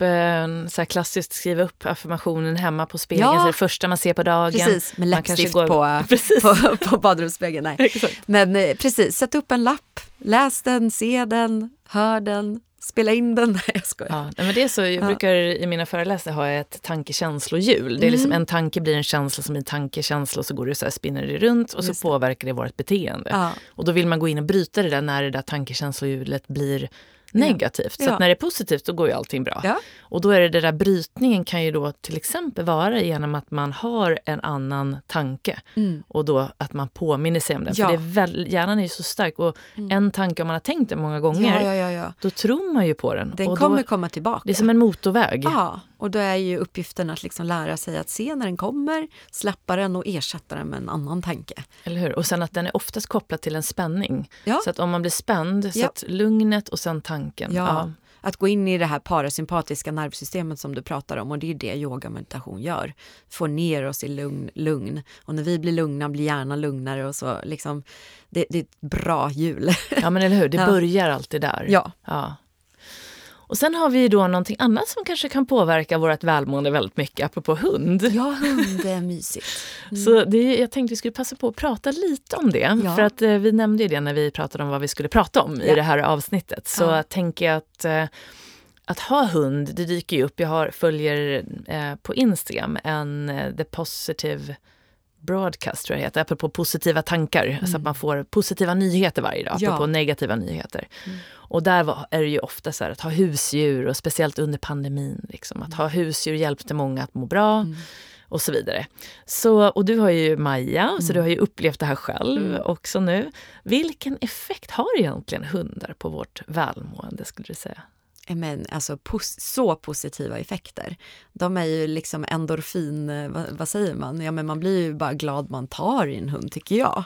[SPEAKER 1] så här klassiskt skriva upp affirmationen hemma på spegeln, ja, så det första man ser på dagen.
[SPEAKER 2] Precis, med läppstift går... på, <laughs> på, på badrumsspegeln. Nej. <laughs> Men eh, precis, sätt upp en lapp, läs den, se den, hör den, spela in den. Nej, jag skojar.
[SPEAKER 1] Ja, men det är så, jag brukar i mina föreläsningar ha ett tankekänslohjul. Det är liksom
[SPEAKER 2] Mm.
[SPEAKER 1] en tanke blir en känsla som en tankekänsla och så går det så här, spinner det runt och så
[SPEAKER 2] Just det.
[SPEAKER 1] påverkar det vårt beteende.
[SPEAKER 2] Ja.
[SPEAKER 1] Och då vill man gå in och bryta det där när det där tankekänslohjulet blir negativt. Så
[SPEAKER 2] Ja.
[SPEAKER 1] att när det är positivt då går ju allting bra.
[SPEAKER 2] Ja.
[SPEAKER 1] Och då är det, det där brytningen kan ju då till exempel vara genom att man har en annan tanke.
[SPEAKER 2] Mm.
[SPEAKER 1] Och då att man påminner sig om den.
[SPEAKER 2] Ja.
[SPEAKER 1] För det är väl, hjärnan är ju så stark och en tanke om man har tänkt den många gånger, då tror man ju på den.
[SPEAKER 2] Den
[SPEAKER 1] och
[SPEAKER 2] kommer
[SPEAKER 1] då,
[SPEAKER 2] komma tillbaka.
[SPEAKER 1] det är som en motorväg.
[SPEAKER 2] Ja, och då är ju uppgiften att liksom lära sig att se när den kommer, släppa den och ersätta den med en annan tanke.
[SPEAKER 1] Eller hur? Och sen att den är oftast kopplad till en spänning. Så att om man blir spänd, så att lugnet och sen tanken.
[SPEAKER 2] Ja. Att gå in i det här parasympatiska nervsystemet som du pratar om och det är det yoga och meditation gör. Få ner oss i lugn, lugn. Och när vi blir lugna blir hjärnan lugnare och så liksom, det, det är ett bra hjul.
[SPEAKER 1] ja men eller hur? Det <laughs>
[SPEAKER 2] Ja.
[SPEAKER 1] börjar alltid där.
[SPEAKER 2] ja.
[SPEAKER 1] Ja. Och sen har vi då någonting annat som kanske kan påverka vårt välmående väldigt mycket, apropå hund.
[SPEAKER 2] ja, hund är mysigt.
[SPEAKER 1] Så det, jag tänkte vi skulle passa på att prata lite om det.
[SPEAKER 2] Ja.
[SPEAKER 1] För att eh, vi nämnde ju det när vi pratade om vad vi skulle prata om i
[SPEAKER 2] Ja.
[SPEAKER 1] det här avsnittet. Så
[SPEAKER 2] Ja.
[SPEAKER 1] tänker jag att eh, att ha hund, det dyker ju upp. Jag har, följer eh, på Instagram en eh, The Positive Broadcast, tror jag heter, apropå positiva tankar. Så att man får positiva nyheter varje dag,
[SPEAKER 2] Ja.
[SPEAKER 1] apropå negativa nyheter. Och där var, är det ju ofta så här att ha husdjur, och speciellt under pandemin. Liksom, att ha husdjur hjälpte många att må bra och så vidare. Så, och du har ju Maja, så du har ju upplevt det här själv också nu. Vilken effekt har egentligen hundar på vårt välmående, skulle du säga?
[SPEAKER 2] Eh, men alltså pos- så positiva effekter. De är ju liksom endorfin, eh, vad, vad säger man? Ja, men man blir ju bara glad man tar i en hund tycker jag.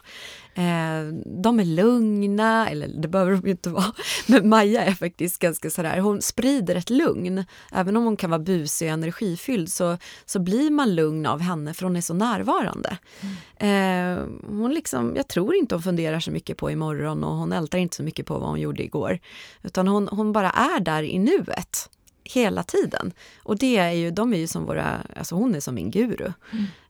[SPEAKER 2] Eh, de är lugna, eller det behöver de ju inte vara. <laughs> Men Maja är faktiskt ganska sådär, hon sprider ett lugn. Även om hon kan vara busig och energifylld så, så blir man lugn av henne för hon är så närvarande. Eh, hon liksom, jag tror inte hon funderar så mycket på imorgon och hon ältar inte så mycket på vad hon gjorde igår. Utan hon, hon bara är där i nuet hela tiden. Och det är ju, de är ju som våra, alltså hon är som min guru.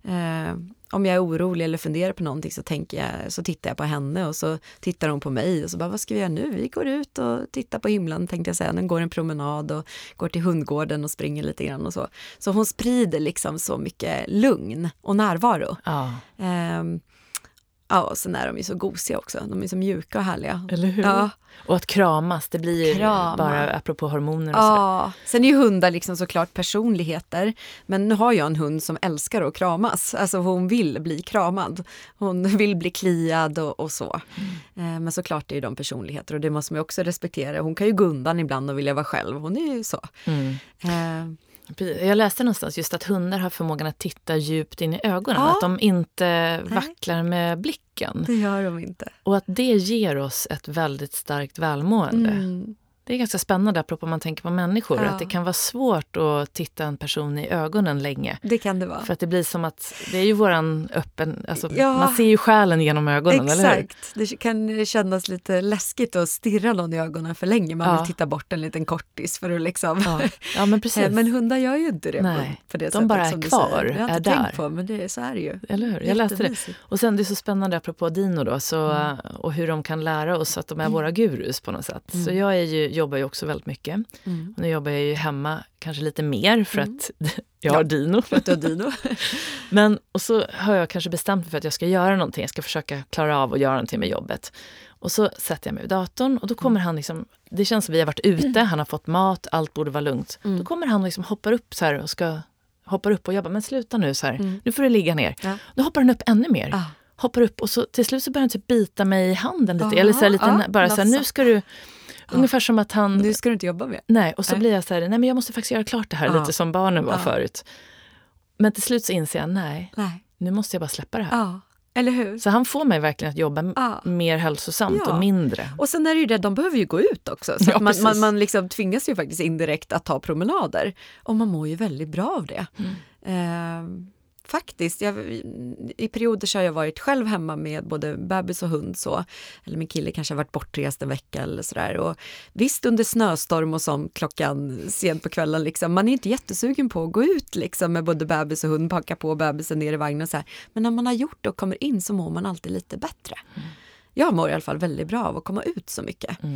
[SPEAKER 2] Eh, om jag är orolig eller funderar på någonting så tänker jag, så tittar jag på henne och så tittar hon på mig och så bara, vad ska vi göra nu? Vi går ut och tittar på himlen tänkte jag säga. Den går en promenad och går till hundgården och springer lite grann och så. Så hon sprider liksom så mycket lugn och närvaro.
[SPEAKER 1] Ja,
[SPEAKER 2] Ehm, ja, och sen är de ju så gosiga också. De är så mjuka och härliga.
[SPEAKER 1] eller hur?
[SPEAKER 2] Ja.
[SPEAKER 1] Och att kramas, det blir
[SPEAKER 2] Krama.
[SPEAKER 1] bara apropå hormoner och så.
[SPEAKER 2] Ja, sen är ju hundar liksom såklart personligheter. Men nu har jag en hund som älskar att kramas. Alltså hon vill bli kramad. Hon vill bli kliad och, och så.
[SPEAKER 1] Mm.
[SPEAKER 2] Eh, Men såklart är ju de personligheter och det måste man ju också respektera. Hon kan ju gå undan ibland och vilja vara själv. Hon är ju så.
[SPEAKER 1] Mm.
[SPEAKER 2] Eh.
[SPEAKER 1] Jag läste någonstans just att hundar har förmågan att titta djupt in i ögonen.
[SPEAKER 2] Ja.
[SPEAKER 1] Att de inte vacklar med blicken.
[SPEAKER 2] Det gör de inte.
[SPEAKER 1] Och att det ger oss ett väldigt starkt välmående.
[SPEAKER 2] Mm.
[SPEAKER 1] Det är ganska spännande apropå man tänker på människor.
[SPEAKER 2] Ja.
[SPEAKER 1] Att det kan vara svårt att titta en person i ögonen länge.
[SPEAKER 2] Det kan det vara.
[SPEAKER 1] För att det blir som att det är ju våran öppen... Alltså,
[SPEAKER 2] Ja.
[SPEAKER 1] Man ser ju själen genom ögonen, eller hur?
[SPEAKER 2] Exakt. Det kan kännas lite läskigt att stirra någon i ögonen för länge. Man
[SPEAKER 1] Ja.
[SPEAKER 2] vill titta bort en liten kortis för att liksom...
[SPEAKER 1] Ja, ja men <laughs> precis.
[SPEAKER 2] Eh, Men hundar gör ju inte det
[SPEAKER 1] Nej,
[SPEAKER 2] på, det
[SPEAKER 1] de
[SPEAKER 2] sättet
[SPEAKER 1] bara är
[SPEAKER 2] som du
[SPEAKER 1] kvar,
[SPEAKER 2] säger. Jag har
[SPEAKER 1] är
[SPEAKER 2] inte
[SPEAKER 1] där.
[SPEAKER 2] tänkt på men det, så är det ju.
[SPEAKER 1] Eller hur? Jag läste det. Och sen det är så spännande apropå Dino då, så,
[SPEAKER 2] Mm.
[SPEAKER 1] och hur de kan lära oss att de är våra gurus på något sätt. Så jag är ju, jobbar ju också väldigt mycket.
[SPEAKER 2] Mm.
[SPEAKER 1] Och nu jobbar jag ju hemma kanske lite mer för att <laughs> jag
[SPEAKER 2] Ja.
[SPEAKER 1] har Dino.
[SPEAKER 2] För att du har Dino. <laughs>
[SPEAKER 1] Men, och så har jag kanske bestämt mig för att jag ska göra någonting. Jag ska försöka klara av att göra någonting med jobbet. Och så sätter jag mig vid datorn och då kommer han liksom, det känns som vi har varit ute, han har fått mat, allt borde vara lugnt. Då kommer han och liksom hoppar upp så här och ska hoppar upp och jobbar, men sluta nu så här, nu får du ligga ner.
[SPEAKER 2] Ja.
[SPEAKER 1] Då hoppar han upp ännu mer.
[SPEAKER 2] Ah.
[SPEAKER 1] Hoppar upp och så till slut så börjar han typ bita mig i handen lite.
[SPEAKER 2] Aha,
[SPEAKER 1] Eller så lite,
[SPEAKER 2] ja,
[SPEAKER 1] bara så här, nu ska du... Ungefär som att han...
[SPEAKER 2] Nu ska du inte jobba mer.
[SPEAKER 1] Nej, och så
[SPEAKER 2] Nej.
[SPEAKER 1] blir jag så här, nej men jag måste faktiskt göra klart det här,
[SPEAKER 2] Ja.
[SPEAKER 1] lite som barnen var
[SPEAKER 2] Ja.
[SPEAKER 1] förut. Men till slut så inser jag, nej,
[SPEAKER 2] Nej.
[SPEAKER 1] nu måste jag bara släppa det här.
[SPEAKER 2] Ja, eller hur?
[SPEAKER 1] Så han får mig verkligen att jobba
[SPEAKER 2] Ja.
[SPEAKER 1] mer hälsosamt
[SPEAKER 2] Ja.
[SPEAKER 1] och mindre.
[SPEAKER 2] Och sen är det ju det, de behöver ju gå ut också. Så
[SPEAKER 1] Ja,
[SPEAKER 2] man, man, man liksom tvingas ju faktiskt indirekt att ta promenader. Och man mår ju väldigt bra av det. Eh, faktiskt, jag, i perioder så har jag varit själv hemma med både bebis och hund. Så, eller min kille kanske har varit bortrest en vecka eller sådär. Och visst under snöstorm och som klockan sent på kvällen, liksom, man är inte jättesugen på att gå ut liksom, med både bebis och hund, packa på bebisen ner i vagnen och så här. Men när man har gjort det och kommer in så mår man alltid lite bättre. Jag mår i alla fall väldigt bra av att komma ut så mycket. Eh,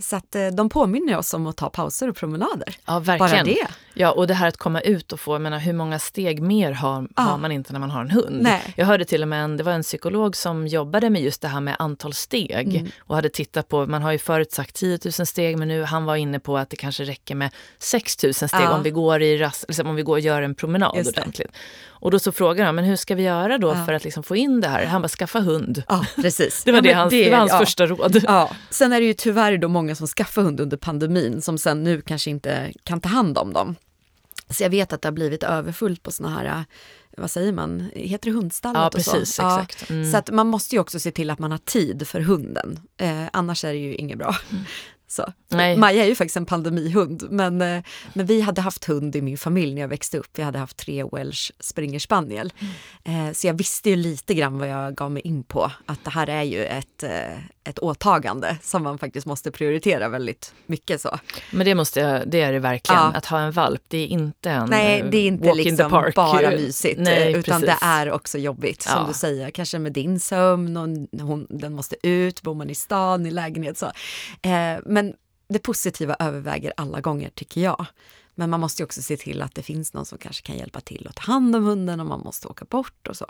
[SPEAKER 2] så att eh, de påminner oss om att ta pauser och promenader.
[SPEAKER 1] Ja, verkligen.
[SPEAKER 2] Bara det.
[SPEAKER 1] Ja, och det här att komma ut och få, jag menar, hur många steg mer har,
[SPEAKER 2] Ja.
[SPEAKER 1] har man inte när man har en hund?
[SPEAKER 2] Nej.
[SPEAKER 1] Jag hörde till och med en, det var en psykolog som jobbade med just det här med antal steg
[SPEAKER 2] Mm.
[SPEAKER 1] och hade tittat på, man har ju förut sagt 10 000 steg men nu han var inne på att det kanske räcker med 6 000 steg
[SPEAKER 2] Ja.
[SPEAKER 1] om vi går i rast, liksom om vi går och gör en promenad ordentligt. Och då så frågade han, men hur ska vi göra då
[SPEAKER 2] Ja.
[SPEAKER 1] för att liksom få in det här? Han bara, skaffa hund.
[SPEAKER 2] Ja, precis. <laughs>
[SPEAKER 1] Det var,
[SPEAKER 2] ja,
[SPEAKER 1] det, hans, det var hans
[SPEAKER 2] ja.
[SPEAKER 1] första råd.
[SPEAKER 2] Ja, sen är det ju tyvärr då många som skaffar hund under pandemin som sen nu kanske inte kan ta hand om dem. Så jag vet att det har blivit överfullt på såna här, eh, vad säger man, heter det hundstallet
[SPEAKER 1] Ja,
[SPEAKER 2] och så?
[SPEAKER 1] precis, exakt. Mm.
[SPEAKER 2] Så att man måste ju också se till att man har tid för hunden, eh, annars är det ju inget bra. Så.
[SPEAKER 1] Nej.
[SPEAKER 2] Maja är ju faktiskt en pandemihund, men, eh, men vi hade haft hund i min familj när jag växte upp. Vi hade haft tre welsh springer spaniel.
[SPEAKER 1] Mm.
[SPEAKER 2] Eh, så jag visste ju lite grann vad jag gav mig in på, att det här är ju ett, eh, ett åtagande som man faktiskt måste prioritera väldigt mycket så.
[SPEAKER 1] Men det, måste jag, det är det verkligen.
[SPEAKER 2] Ja.
[SPEAKER 1] Att ha en valp, det är inte en
[SPEAKER 2] Nej, det är inte
[SPEAKER 1] walk in the
[SPEAKER 2] liksom bara <laughs> mysigt,
[SPEAKER 1] Nej,
[SPEAKER 2] utan
[SPEAKER 1] precis.
[SPEAKER 2] det är också jobbigt som
[SPEAKER 1] Ja.
[SPEAKER 2] du säger, kanske med din sömn och hon, den måste ut, bor man i stan, i lägenhet så. Men det positiva överväger alla gånger tycker jag. Men man måste ju också se till att det finns någon som kanske kan hjälpa till att ta hand om hunden om man måste åka bort och så.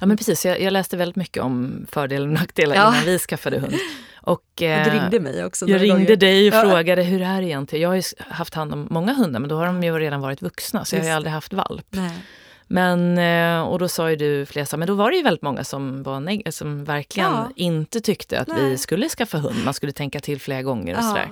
[SPEAKER 1] Ja men precis, jag, jag läste väldigt mycket om fördelar och nackdelar
[SPEAKER 2] Ja.
[SPEAKER 1] innan vi skaffade hund. Och,
[SPEAKER 2] Och du
[SPEAKER 1] eh,
[SPEAKER 2] ringde mig också.
[SPEAKER 1] Jag ringde
[SPEAKER 2] gånger.
[SPEAKER 1] dig och
[SPEAKER 2] Ja.
[SPEAKER 1] frågade hur är det egentligen? Jag har ju haft hand om många hundar men då har de ju redan varit vuxna så jag har ju
[SPEAKER 2] Just
[SPEAKER 1] aldrig haft valp.
[SPEAKER 2] Nej.
[SPEAKER 1] Men, eh, och då sa ju du här, men då var det ju väldigt många som, var som verkligen
[SPEAKER 2] Ja.
[SPEAKER 1] inte tyckte att vi
[SPEAKER 2] Nej.
[SPEAKER 1] skulle skaffa hund. Man skulle tänka till flera gånger och
[SPEAKER 2] Ja.
[SPEAKER 1] sådär.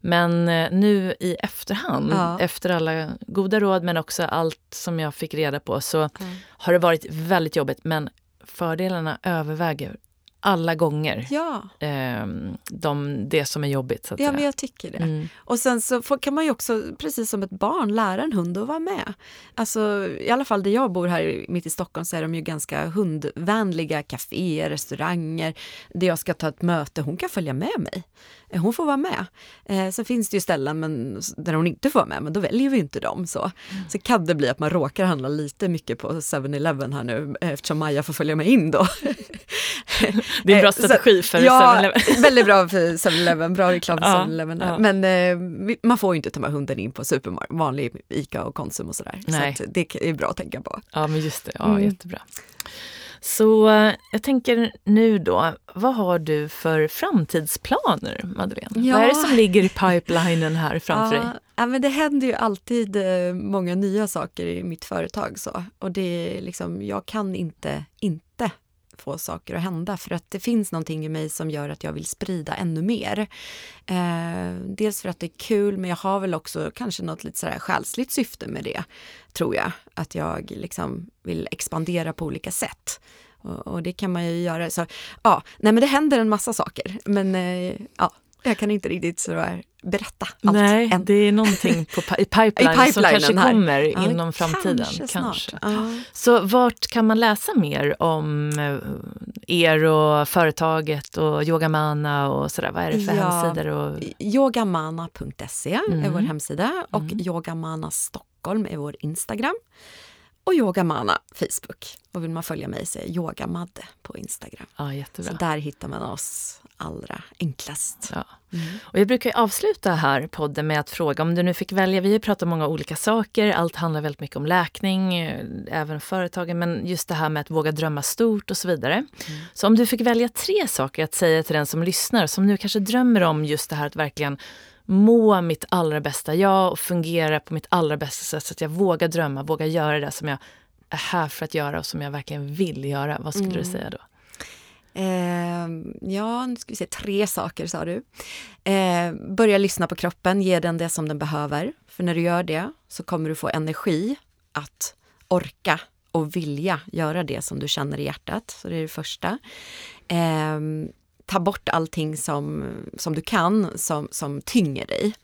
[SPEAKER 1] Men eh, nu i efterhand,
[SPEAKER 2] Ja.
[SPEAKER 1] efter alla goda råd men också allt som jag fick reda på så har det varit väldigt jobbigt men fördelarna överväger alla gånger
[SPEAKER 2] Ja,
[SPEAKER 1] eh, de, det som är jobbigt. Så att
[SPEAKER 2] ja
[SPEAKER 1] säga.
[SPEAKER 2] men jag tycker det.
[SPEAKER 1] Mm.
[SPEAKER 2] Och sen så får, kan man ju också, precis som ett barn, lära en hund att vara med. Alltså i alla fall där jag bor här mitt i Stockholm så är de ju ganska hundvänliga kaféer, restauranger. Där jag ska ta ett möte, hon kan följa med mig. Eh, Hon får vara med. Eh, sen finns det ju ställen men, där hon inte får vara med, men då väljer vi inte dem. Så. så kan det bli att man råkar handla lite mycket på 7-Eleven här nu eftersom Maja får följa med in då. <laughs> <laughs>
[SPEAKER 1] Det är en bra
[SPEAKER 2] Eh,
[SPEAKER 1] strategi för
[SPEAKER 2] ja,
[SPEAKER 1] 7-Eleven. <laughs>
[SPEAKER 2] väldigt bra för 7-Eleven, bra reklam för <laughs>
[SPEAKER 1] Ja,
[SPEAKER 2] 7-Eleven.
[SPEAKER 1] ja.
[SPEAKER 2] Men eh, man får ju inte ta med hunden in på supermarked, vanlig ICA och Konsum och sådär.
[SPEAKER 1] Nej.
[SPEAKER 2] Så det är bra att tänka på.
[SPEAKER 1] Ja, men just det. Ja,
[SPEAKER 2] Mm.
[SPEAKER 1] jättebra. Så eh, jag tänker nu då, vad har du för framtidsplaner, Madeleine?
[SPEAKER 2] Ja.
[SPEAKER 1] Vad är det som ligger i pipelinen här framför dig?
[SPEAKER 2] Ja, ja, men det händer ju alltid många nya saker i mitt företag. Så. Och det är liksom, jag kan inte inte få saker att hända för att det finns någonting i mig som gör att jag vill sprida ännu mer. Eh, dels för att det är kul men jag har väl också kanske något lite sådär själsligt syfte med det, tror jag. Att jag liksom vill expandera på olika sätt. Och, och det kan man ju göra. Så, ja, nej men det händer en massa saker men eh, ja, jag kan inte riktigt sådär berätta allt
[SPEAKER 1] Nej,
[SPEAKER 2] än.
[SPEAKER 1] det är någonting på, i <laughs> pipeline som
[SPEAKER 2] pipelinen
[SPEAKER 1] kanske
[SPEAKER 2] här.
[SPEAKER 1] kommer
[SPEAKER 2] Ja,
[SPEAKER 1] inom framtiden.
[SPEAKER 2] Kanske snart. Ja.
[SPEAKER 1] Så vart kan man läsa mer om eh, er och företaget och Yogamana och sådär? Vad är det för
[SPEAKER 2] Ja.
[SPEAKER 1] hemsidor? Och...
[SPEAKER 2] Yogamana.se är
[SPEAKER 1] Mm.
[SPEAKER 2] vår hemsida och Yogamana Stockholm är vår Instagram. Och Yogamana Facebook. Och vill man följa mig så är Yogamadde på Instagram.
[SPEAKER 1] Ja,
[SPEAKER 2] Så
[SPEAKER 1] jättebra.
[SPEAKER 2] där hittar man oss allra enklast.
[SPEAKER 1] Ja. Och jag brukar avsluta här podden med att fråga om du nu fick välja. Vi har pratat om många olika saker. Allt handlar väldigt mycket om läkning, eh, även företagen, men just det här med att våga drömma stort och så vidare. Så om du fick välja tre saker att säga till den som lyssnar, som nu kanske drömmer om just det här att verkligen må mitt allra bästa jag och fungera på mitt allra bästa sätt så att jag vågar drömma, vågar göra det som jag är här för att göra och som jag verkligen vill göra. Vad skulle du säga då?
[SPEAKER 2] Eh, ja, nu ska vi se, tre saker sa du. Eh, börja lyssna på kroppen, ge den det som den behöver. För när du gör det så kommer du få energi att orka och vilja göra det som du känner i hjärtat. Så det är det första. Eh, ta bort allting som, som du kan som, som tynger dig.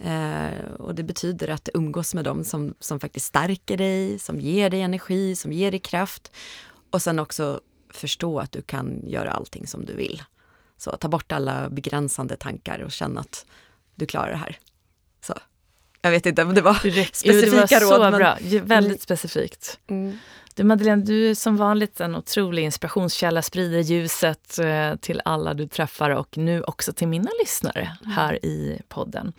[SPEAKER 2] Eh, och det betyder att umgås med dem som, som faktiskt stärker dig, som ger dig energi, som ger dig kraft. Och sen också förstå att du kan göra allting som du vill. Så ta bort alla begränsande tankar och känna att du klarar det här. Så. Jag vet inte om det var
[SPEAKER 1] Jo, det
[SPEAKER 2] specifika
[SPEAKER 1] var
[SPEAKER 2] råd.
[SPEAKER 1] så
[SPEAKER 2] men-
[SPEAKER 1] bra. Väldigt specifikt.
[SPEAKER 2] Mm.
[SPEAKER 3] Du Madeleine, du är som vanligt en otrolig inspirationskälla, sprider ljuset eh, till alla du träffar och nu också till mina lyssnare här i podden.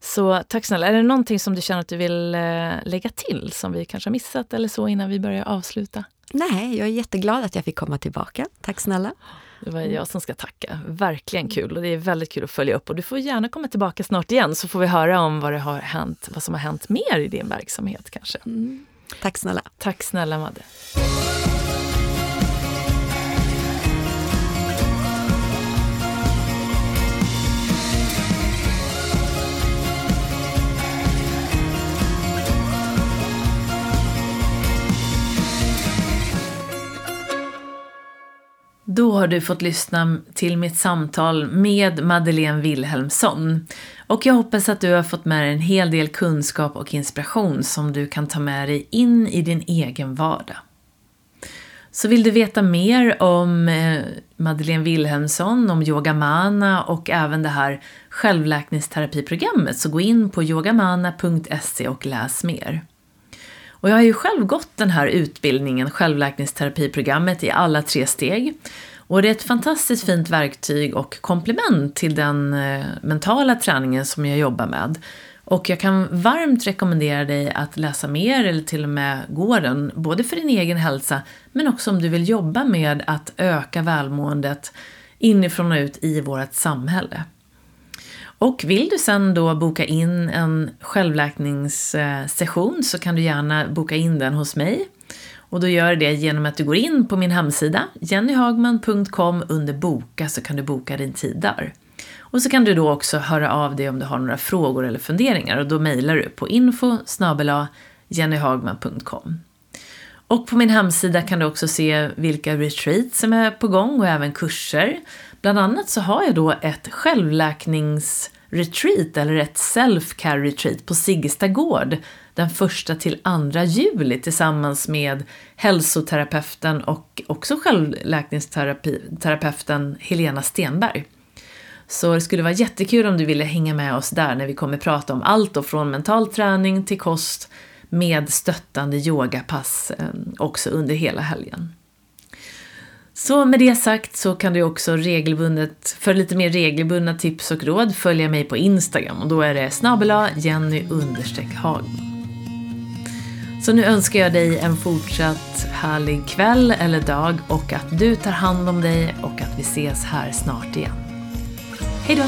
[SPEAKER 3] Så tack snälla. Är det någonting som du känner att du vill eh, lägga till som vi kanske har missat eller så innan vi börjar avsluta?
[SPEAKER 2] Nej, jag är jätteglad att jag fick komma tillbaka. Tack snälla.
[SPEAKER 3] Det var jag som ska tacka. Verkligen kul och det är väldigt kul att följa upp. Och du får gärna komma tillbaka snart igen så får vi höra om vad, det har hänt, vad som har hänt mer i din verksamhet kanske. Mm.
[SPEAKER 2] Tack snälla.
[SPEAKER 3] Tack snälla Madde.
[SPEAKER 1] Då har du fått lyssna till mitt samtal med Madeleine Wilhelmsson. Och jag hoppas att du har fått med dig en hel del kunskap och inspiration som du kan ta med dig in i din egen vardag. Så vill du veta mer om eh, Madeleine Wilhelmsson, om yogamana och även det här självläkningsterapiprogrammet så gå in på yogamana.se och läs mer. Och jag har ju själv gått den här utbildningen, självläkningsterapiprogrammet, i alla tre steg. Och det är ett fantastiskt fint verktyg och komplement till den eh, mentala träningen som jag jobbar med. Och jag kan varmt rekommendera dig att läsa mer eller till och med gå den, både för din egen hälsa men också om du vill jobba med att öka välmåendet inifrån och ut i vårt samhälle. Och vill du sen då boka in en självläkningssession så kan du gärna boka in den hos mig. Och då gör du det genom att du går in på min hemsida, jennyhagman.com, under boka så kan du boka din tid där. Och så kan du då också höra av dig om du har några frågor eller funderingar och då mejlar du på info jennyhagman.com. Och på min hemsida kan du också se vilka retreats som är på gång och även kurser. Bland annat så har jag då ett självläkningsretreat eller ett self-care retreat på Siggesta gård den första till andra juli tillsammans med hälsoterapeuten och också självläkningsterapeuten Helena Stenberg. Så det skulle vara jättekul om du ville hänga med oss där när vi kommer prata om allt då från mental träning till kost med stöttande yogapass eh, också under hela helgen. Så med det sagt så kan du också regelbundet, för lite mer regelbundna tips och råd, följa mig på Instagram och då är det snabela Jenny Hagman. Så nu önskar jag dig en fortsatt härlig kväll eller dag och att du tar hand om dig och att vi ses här snart igen. Hejdå!